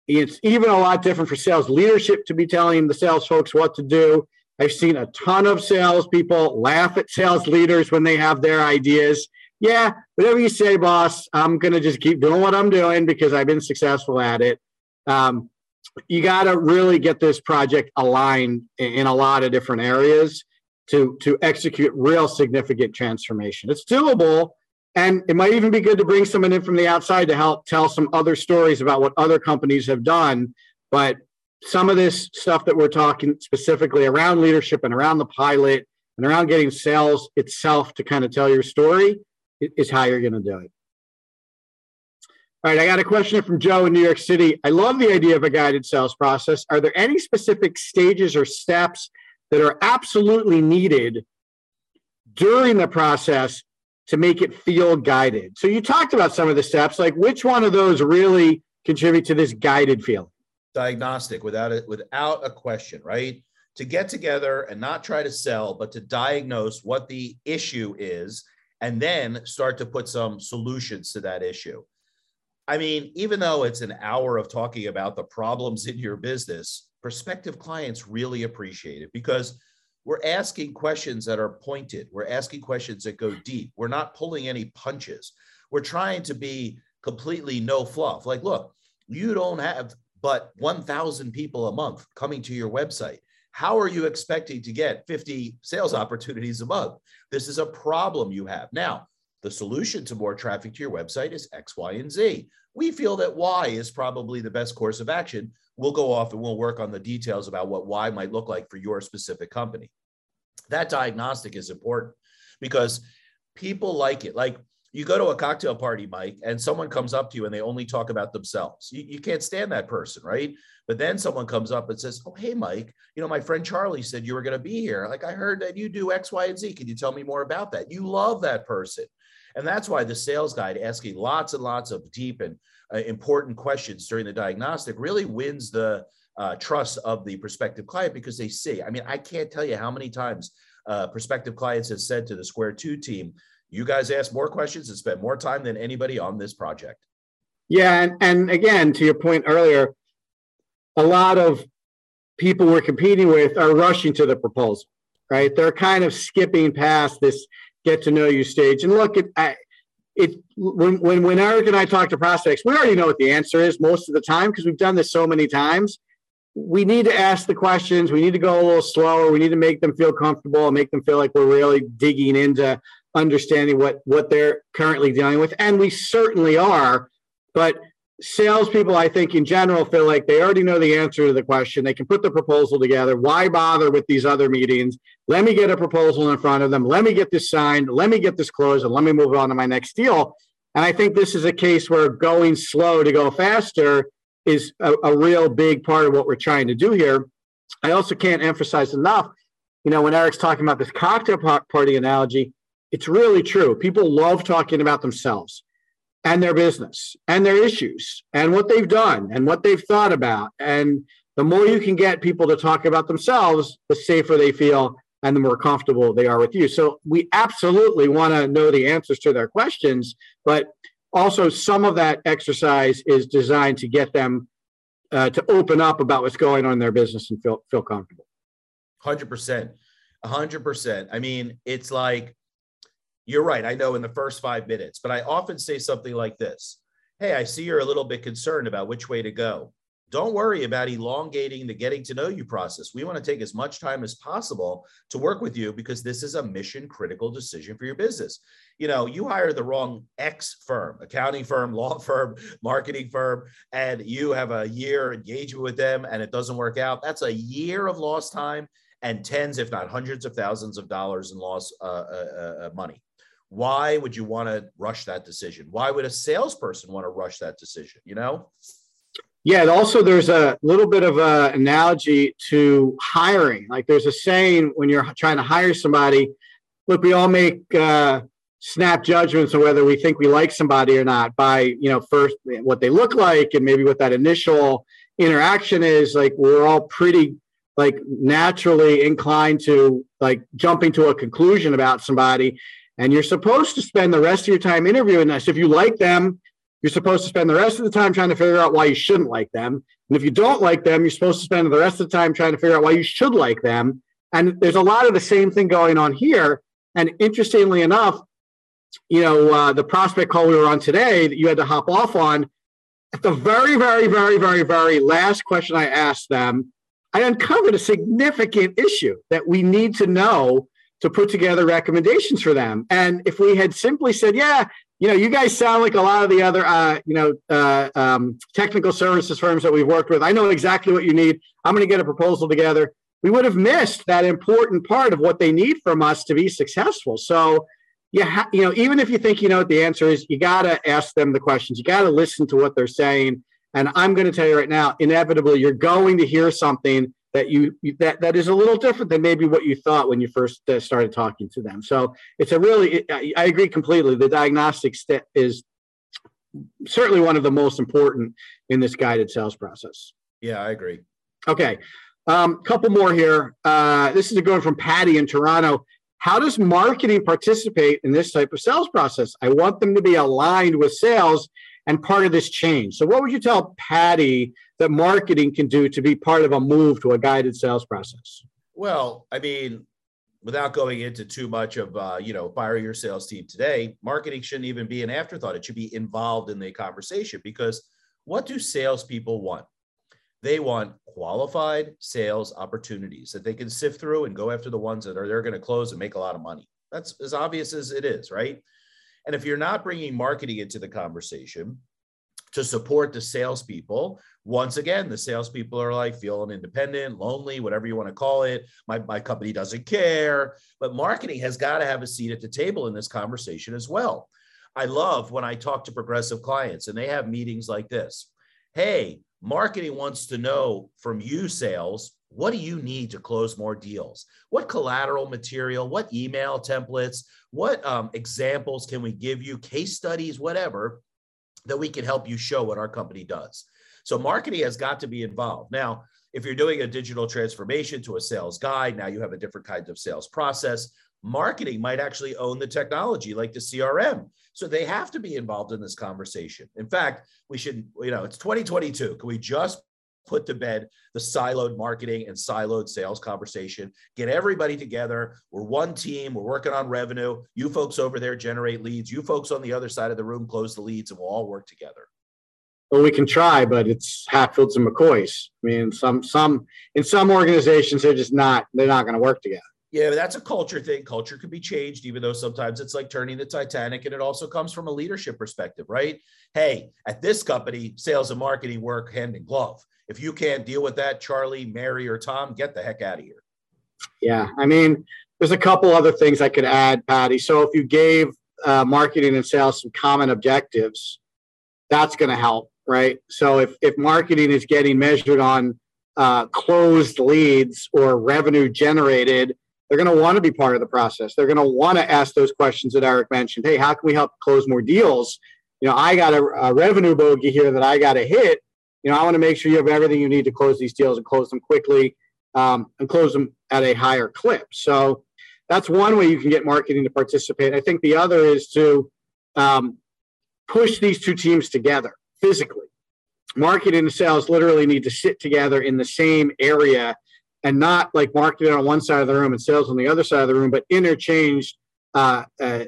Speaker 2: It's even a lot different for sales leadership to be telling the sales folks what to do. I've seen a ton of salespeople laugh at sales leaders when they have their ideas yeah, whatever you say, boss, I'm going to just keep doing what I'm doing because I've been successful at it. Um, you got to really get this project aligned in, a lot of different areas to to execute real significant transformation. It's doable, and it might even be good to bring someone in from the outside to help tell some other stories about what other companies have done. But some of this stuff that we're talking specifically around leadership and around the pilot and around getting sales itself to kind of tell your story is how you're going to do it. All right, I got a question from Joe in New York City. I love the idea of a guided sales process. Are there any specific stages or steps that are absolutely needed during the process to make it feel guided? So you talked about some of the steps, like which one of those really contribute to this guided feeling?
Speaker 3: Diagnostic, without it, without a question, right? To get together and not try to sell, but to diagnose what the issue is and then start to put some solutions to that issue. I mean, even though it's an hour of talking about the problems in your business, prospective clients really appreciate it because we're asking questions that are pointed. We're asking questions that go deep. We're not pulling any punches. We're trying to be completely no fluff. Like, look, you don't have but 1,000 people a month coming to your website. How are you expecting to get 50 sales opportunities a month? This is a problem you have. Now, the solution to more traffic to your website is X, Y, and Z. We feel that Y is probably the best course of action. We'll go off and we'll work on the details about what Y might look like for your specific company. That diagnostic is important because people like it. Like you go to a cocktail party, Mike, and someone comes up to you and they only talk about themselves. You, you, can't stand that person, right? But then someone comes up and says, Oh, hey, Mike, you know, my friend Charlie said you were going to be here. Like, I heard that you do X, Y, and Z. Can you tell me more about that? You love that person. And that's why the sales guide asking lots and lots of deep and uh, important questions during the diagnostic really wins the uh, trust of the prospective client because they see. I mean, I can't tell you how many times uh, prospective clients have said to the Square Two team, you guys ask more questions and spend more time than anybody on this project.
Speaker 2: Yeah, and, and again, to your point earlier, a lot of people we're competing with are rushing to the proposal, right? They're kind of skipping past this get to know you stage. And look, it, I, it when, when when Eric and I talk to prospects, we already know what the answer is most of the time because we've done this so many times. We need to ask the questions. We need to go a little slower. We need to make them feel comfortable and make them feel like we're really digging into understanding what what they're currently dealing with, and we certainly are. But salespeople, I think, in general, feel like they already know the answer to the question. They can put the proposal together. Why bother with these other meetings? Let me get a proposal in front of them. Let me get this signed. Let me get this closed, and let me move on to my next deal. And I think this is a case where going slow to go faster is a, a real big part of what we're trying to do here. I also can't emphasize enough, you know, when Eric's talking about this cocktail party analogy, it's really true. People love talking about themselves and their business and their issues and what they've done and what they've thought about. And the more you can get people to talk about themselves, the safer they feel and the more comfortable they are with you. So we absolutely want to know the answers to their questions, but also some of that exercise is designed to get them uh, to open up about what's going on in their business and feel feel comfortable.
Speaker 3: Hundred percent, hundred percent. I mean, it's like you're right. I know in the first five minutes, but I often say something like this: "Hey, I see you're a little bit concerned about which way to go don't worry about elongating the getting to know you process. We want to take as much time as possible to work with you because this is a mission critical decision for your business. You know, you hire the wrong X firm, accounting firm, [laughs] law firm, marketing firm, and you have a year engagement with them and it doesn't work out. That's a year of lost time and tens, if not hundreds of thousands of dollars in lost uh, uh, uh, uh money. Why would you want to rush that decision? Why would a salesperson want to rush that decision? You know?
Speaker 2: Yeah, also there's a little bit of an analogy to hiring. Like there's a saying when you're trying to hire somebody, look, we all make uh, snap judgments on whether we think we like somebody or not by, you know, first what they look like and maybe what that initial interaction is. Like we're all pretty like naturally inclined to like jumping to a conclusion about somebody. And you're supposed to spend the rest of your time interviewing us. If you like them, you're supposed to spend the rest of the time trying to figure out why you shouldn't like them. And if you don't like them, you're supposed to spend the rest of the time trying to figure out why you should like them. And there's a lot of the same thing going on here. And interestingly enough, you know, uh, the prospect call we were on today that you had to hop off on, at the very, very, very, very, very last question I asked them, I uncovered a significant issue that we need to know to put together recommendations for them. And if we had simply said, yeah, you know, you guys sound like a lot of the other, uh, you know, uh, um, technical services firms that we've worked with. I know exactly what you need. I'm going to get a proposal together. We would have missed that important part of what they need from us to be successful. So, you, ha- you know, even if you think you know what the answer is, you got to ask them the questions. You got to listen to what they're saying. And I'm going to tell you right now, inevitably, you're going to hear something that you that that is a little different than maybe what you thought when you first uh, started talking to them. So it's a really I, I agree completely. The diagnostic step is certainly one of the most important in this guided sales process.
Speaker 3: Yeah, I agree.
Speaker 2: Okay, a um, couple more here. Uh, this is going from Patty in Toronto. How does marketing participate in this type of sales process? I want them to be aligned with sales and part of this change. So, what would you tell Patty that marketing can do to be part of a move to a guided sales process?
Speaker 3: Well, I mean, without going into too much of uh, you know fire your sales team today, marketing shouldn't even be an afterthought. It should be involved in the conversation because what do salespeople want? They want qualified sales opportunities that they can sift through and go after the ones that are they're going to close and make a lot of money. That's as obvious as it is, right? And if you're not bringing marketing into the conversation to support the salespeople, once again, the salespeople are like feeling independent, lonely, whatever you want to call it. My, my company doesn't care. But marketing has got to have a seat at the table in this conversation as well. I love when I talk to progressive clients and they have meetings like this. Hey, marketing wants to know from you, sales, what do you need to close more deals? What collateral material, what email templates, what um, examples can we give you, case studies, whatever, that we can help you show what our company does? So, marketing has got to be involved. Now, if you're doing a digital transformation to a sales guide, now you have a different kind of sales process. Marketing might actually own the technology like the CRM. So they have to be involved in this conversation. In fact, we should, you know, it's 2022. Can we just put to bed the siloed marketing and siloed sales conversation. Get everybody together. We're one team. We're working on revenue. You folks over there generate leads. You folks on the other side of the room close the leads, and we'll all work together.
Speaker 2: Well, we can try, but it's Hatfields and McCoys. I mean, some some in some organizations they're just not they're not going to work together.
Speaker 3: Yeah, that's a culture thing. Culture could be changed, even though sometimes it's like turning the Titanic. And it also comes from a leadership perspective, right? Hey, at this company, sales and marketing work hand in glove. If you can't deal with that, Charlie, Mary, or Tom, get the heck out of here.
Speaker 2: Yeah, I mean, there's a couple other things I could add, Patty. So if you gave uh, marketing and sales some common objectives, that's going to help right? So if, if marketing is getting measured on uh, closed leads or revenue generated, they're going to want to be part of the process. They're going to want to ask those questions that Eric mentioned. Hey, how can we help close more deals? You know, I got a, a revenue bogey here that I got to hit. You know, I want to make sure you have everything you need to close these deals and close them quickly um, and close them at a higher clip. So that's one way you can get marketing to participate. I think the other is to um, push these two teams together physically. Marketing and sales literally need to sit together in the same area and not like marketing on one side of the room and sales on the other side of the room, but interchange, uh, uh,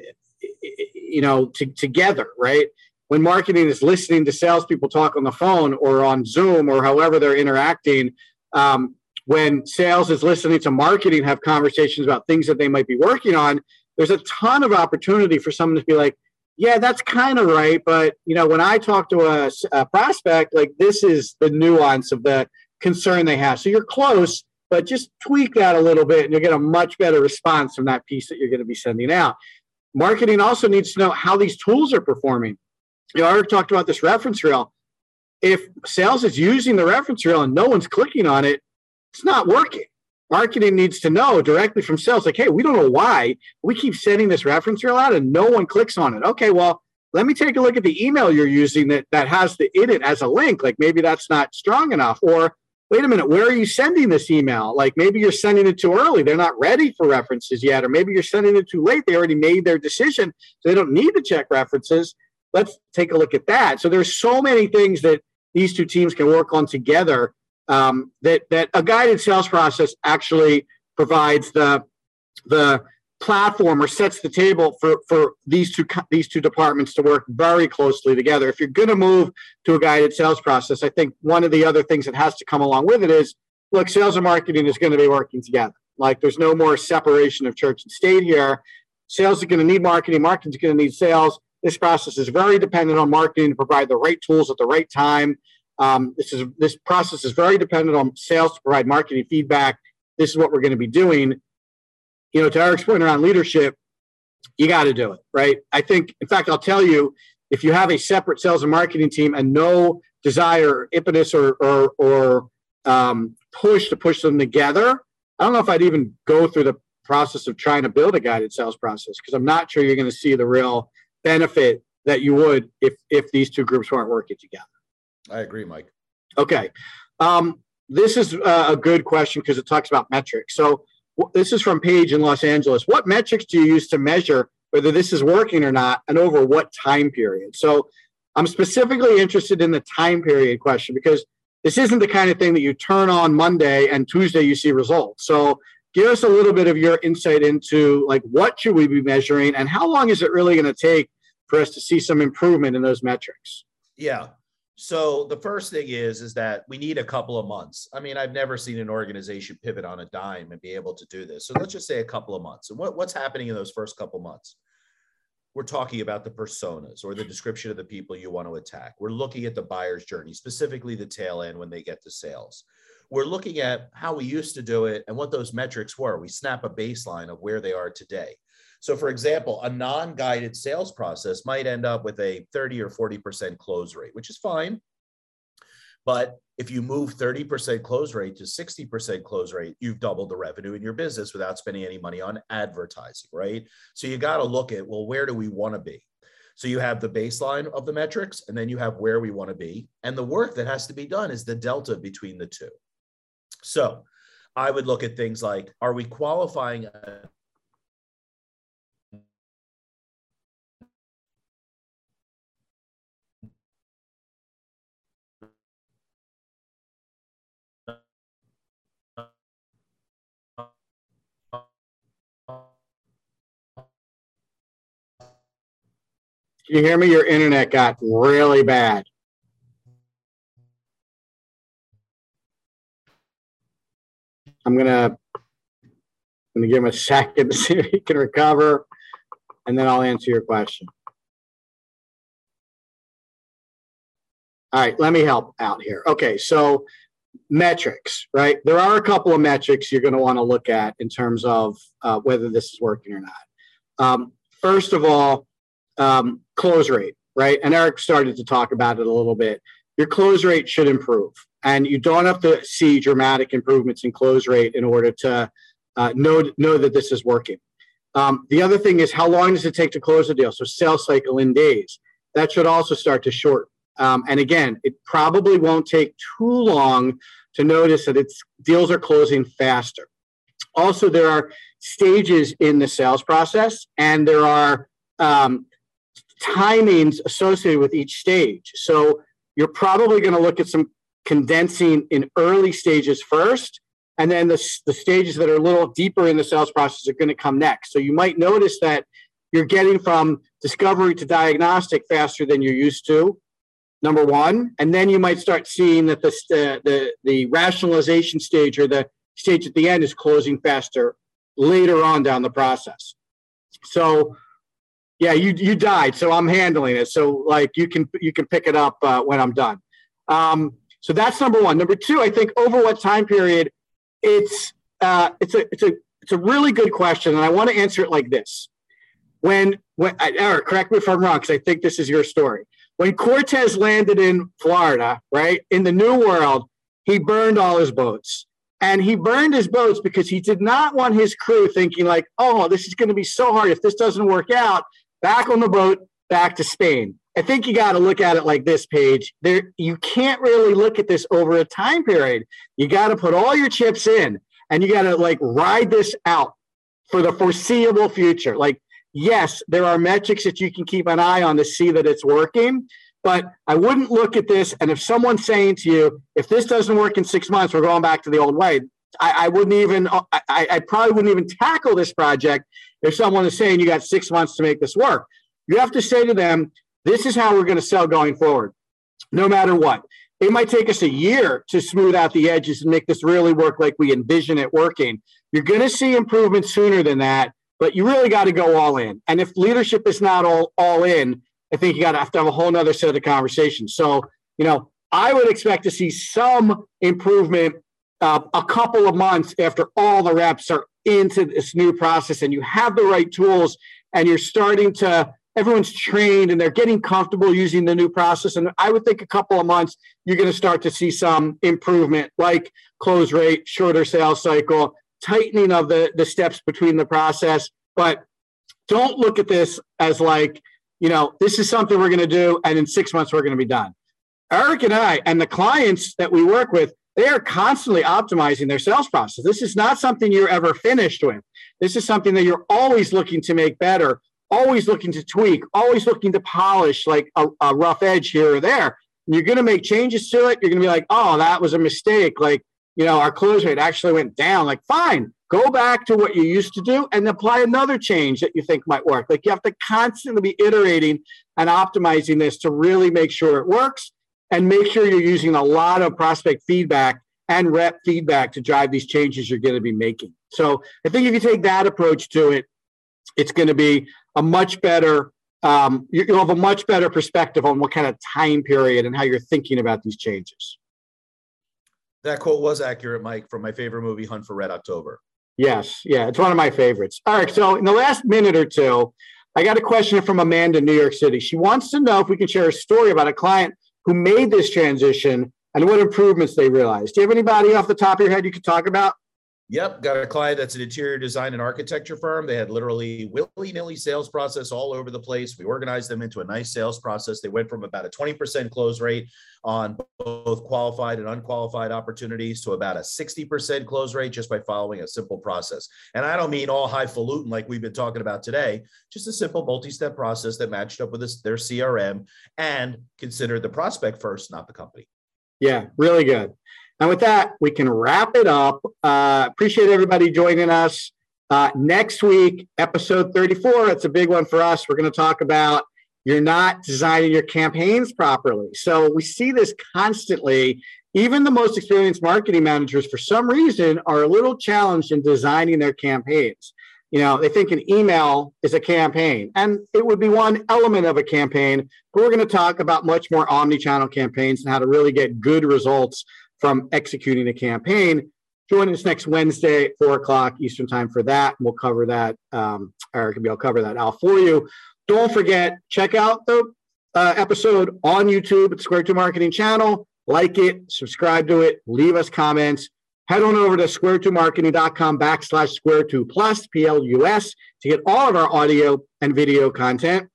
Speaker 2: you know, to, together, right? When marketing is listening to salespeople talk on the phone or on Zoom or however they're interacting, um, when sales is listening to marketing have conversations about things that they might be working on, there's a ton of opportunity for someone to be like, yeah, that's kind of right. But, you know, when I talk to a, a, prospect, like this is the nuance of the concern they have. So you're close, but just tweak that a little bit and you'll get a much better response from that piece that you're going to be sending out. Marketing also needs to know how these tools are performing. You know, Eric talked about this reference reel. If sales is using the reference reel and no one's clicking on it, it's not working. Marketing needs to know directly from sales, like, hey, we don't know why we keep sending this reference reel out and no one clicks on it. Okay, well, let me take a look at the email you're using that that has the in it as a link. Like maybe that's not strong enough. Or wait a minute, where are you sending this email? Like maybe you're sending it too early. They're not ready for references yet. Or maybe you're sending it too late. They already made their decision. So they don't need to check references. Let's take a look at that. So there's so many things that these two teams can work on together um, that that a guided sales process actually provides the the platform or sets the table for for these two these two departments to work very closely together. If you're going to move to a guided sales process, I think one of the other things that has to come along with it is look, sales and marketing is going to be working together. Like there's no more separation of church and state here. Sales are going to need marketing, marketing is going to need sales. This process is very dependent on marketing to provide the right tools at the right time um, this is this process is very dependent on sales to provide marketing feedback. This is what we're going to be doing. You know, to Eric's point around leadership, you got to do it, right? I think, in fact, I'll tell you, if you have a separate sales and marketing team and no desire, impetus, or or, or um, push to push them together, I don't know if I'd even go through the process of trying to build a guided sales process because I'm not sure you're going to see the real benefit that you would if if these two groups weren't working together.
Speaker 3: I agree, Mike.
Speaker 2: Okay. Um, this is uh, a good question because it talks about metrics. So this is from Paige in Los Angeles. What metrics do you use to measure whether this is working or not and over what time period? So I'm specifically interested in the time period question because this isn't the kind of thing that you turn on Monday and Tuesday you see results. So give us a little bit of your insight into like what should we be measuring and how long is it really going to take for us to see some improvement in those metrics?
Speaker 3: Yeah. So the first thing is is that we need a couple of months. I mean, I've never seen an organization pivot on a dime and be able to do this. So let's just say a couple of months. And what, what's happening in those first couple months? We're talking about the personas or the description of the people you want to attack. We're looking at the buyer's journey, specifically the tail end when they get to sales. We're looking at how we used to do it and what those metrics were. We snap a baseline of where they are today. So, for example, a non guided sales process might end up with a 30 or 40% close rate, which is fine. But if you move 30% close rate to 60% close rate, you've doubled the revenue in your business without spending any money on advertising, right? So you got to look at, well, where do we want to be? So you have the baseline of the metrics, and then you have where we want to be. And the work that has to be done is the delta between the two. So I would look at things like are we qualifying
Speaker 2: Can you hear me? Your internet got really bad. I'm gonna I'm gonna give him a second to [laughs] see if he can recover, and then I'll answer your question. All right, let me help out here. Okay, so metrics, right? There are a couple of metrics you're going to want to look at in terms of uh, whether this is working or not. Um, first of all, um, close rate, right? And Eric started to talk about it a little bit. your close rate should improve. And you don't have to see dramatic improvements in close rate in order to uh, know, know that this is working. Um, the other thing is how long does it take to close a deal? So sales cycle in days. That should also start to shorten. Um, and again, it probably won't take too long to notice that it's deals are closing faster. Also, there are stages in the sales process, and there are um, timings associated with each stage. So you're probably going to look at some condensing in early stages first, and then the, the stages that are a little deeper in the sales process are going to come next. So you might notice that you're getting from discovery to diagnostic faster than you're used to number one. And then you might start seeing that the, the, the rationalization stage or the stage at the end is closing faster later on down the process. So yeah you you died so i'm handling it. So like you can you can pick it up uh, when i'm done. Um, so that's number one number two i think over what time period it's uh, it's a it's a it's a really good question and i want to answer it like this when when Eric, correct me if I'm wrong, because I think this is your story. When Cortez landed in Florida, right in the New World, he burned all his boats, and he burned his boats because he did not want his crew thinking like, "Oh, this is going to be so hard. If this doesn't work out, back on the boat, back to Spain." I think you got to look at it like this, Paige. There, you can't really look at this over a time period. You got to put all your chips in, and you got to like ride this out for the foreseeable future. Like yes, there are metrics that you can keep an eye on to see that it's working. But I wouldn't look at this. And if someone's saying to you, if this doesn't work in six months, we're going back to the old way, I, I wouldn't even, uh, I, I probably wouldn't even tackle this project if someone is saying you got six months to make this work. You have to say to them, this is how we're going to sell going forward, no matter what. It might take us a year to smooth out the edges and make this really work like we envision it working. You're going to see improvement sooner than that but you really got to go all in. And if leadership is not all, all in, I think you got to have to have a whole nother set of conversations. So, you know, I would expect to see some improvement uh, a couple of months after all the reps are into this new process and you have the right tools and you're starting to everyone's trained and they're getting comfortable using the new process and i would think a couple of months you're going to start to see some improvement like close rate shorter sales cycle tightening of the, the steps between the process. But don't look at this as like, you know, this is something we're going to do, and in six months we're going to be done. Eric and I, and the clients that we work with, they are constantly optimizing their sales process. This is not something you're ever finished with. This is something that you're always looking to make better, always looking to tweak, always looking to polish like a, a rough edge here or there. And you're going to make changes to it. You're going to be like, oh, that was a mistake. Like, you know, our close rate actually went down. Like, fine, go back to what you used to do and apply another change that you think might work. Like, you have to constantly be iterating and optimizing this to really make sure it works and make sure you're using a lot of prospect feedback and rep feedback to drive these changes you're going to be making. So, I think if you take that approach to it, it's going to be a much better um, you'll have a much better perspective on what kind of time period and how you're thinking about these changes.
Speaker 3: That quote was accurate, Mike, from my favorite movie, Hunt for Red October.
Speaker 2: Yes, yeah, it's one of my favorites. All right, so in the last minute or two, I got a question from Amanda in New York City. She wants to know if we can share a story about a client who made this transition and what improvements they realized. Do you have anybody off the top of your head you could talk about?
Speaker 3: Yep, got a client that's an interior design and architecture firm. They had literally willy-nilly sales process all over the place. We organized them into a nice sales process. They went from about a 20% close rate on both qualified and unqualified opportunities to about a 60% close rate just by following a simple process. And I don't mean all highfalutin like we've been talking about today, just a simple multi-step process that matched up with their CRM and considered the prospect first, not the company.
Speaker 2: Yeah, really good. And with that, we can wrap it up. Uh, appreciate everybody joining us. Uh, next week, episode 34, it's a big one for us. We're going to talk about you're not designing your campaigns properly. So we see this constantly. Even the most experienced marketing managers, for some reason, are a little challenged in designing their campaigns. You know, they think an email is a campaign, and it would be one element of a campaign. But we're going to talk about much more omni channel campaigns and how to really get good results from executing a campaign. Join us next Wednesday at four o'clock Eastern time for that. And we'll cover that. Um, Eric will cover that out for you. Don't forget, check out the uh, episode on YouTube at Square Two Marketing Channel. Like it, subscribe to it, leave us comments. Head on over to square2marketing.com backslash square two plus PLUS to get all of our audio and video content.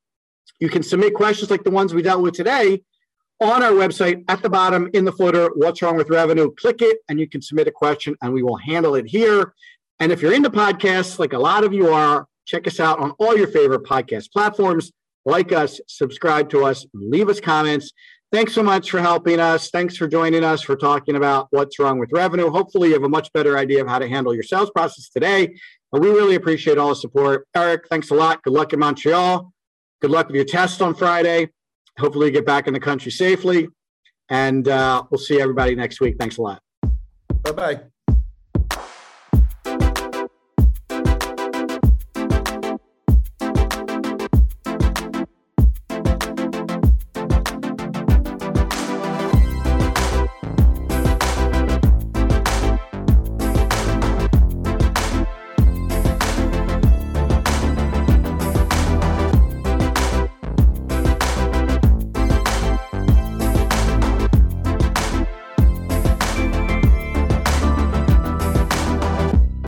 Speaker 2: You can submit questions like the ones we dealt with today on our website at the bottom in the footer. What's wrong with revenue? Click it and you can submit a question and we will handle it here. And if you're into podcasts, like a lot of you are, check us out on all your favorite podcast platforms. Like us, subscribe to us, leave us comments. Thanks so much for helping us. Thanks for joining us for talking about what's wrong with revenue. Hopefully, you have a much better idea of how to handle your sales process today. But we really appreciate all the support. Eric, thanks a lot. Good luck in Montreal. Good luck with your test on Friday. Hopefully, get back in the country safely. And uh, we'll see everybody next week. Thanks a lot.
Speaker 3: Bye bye.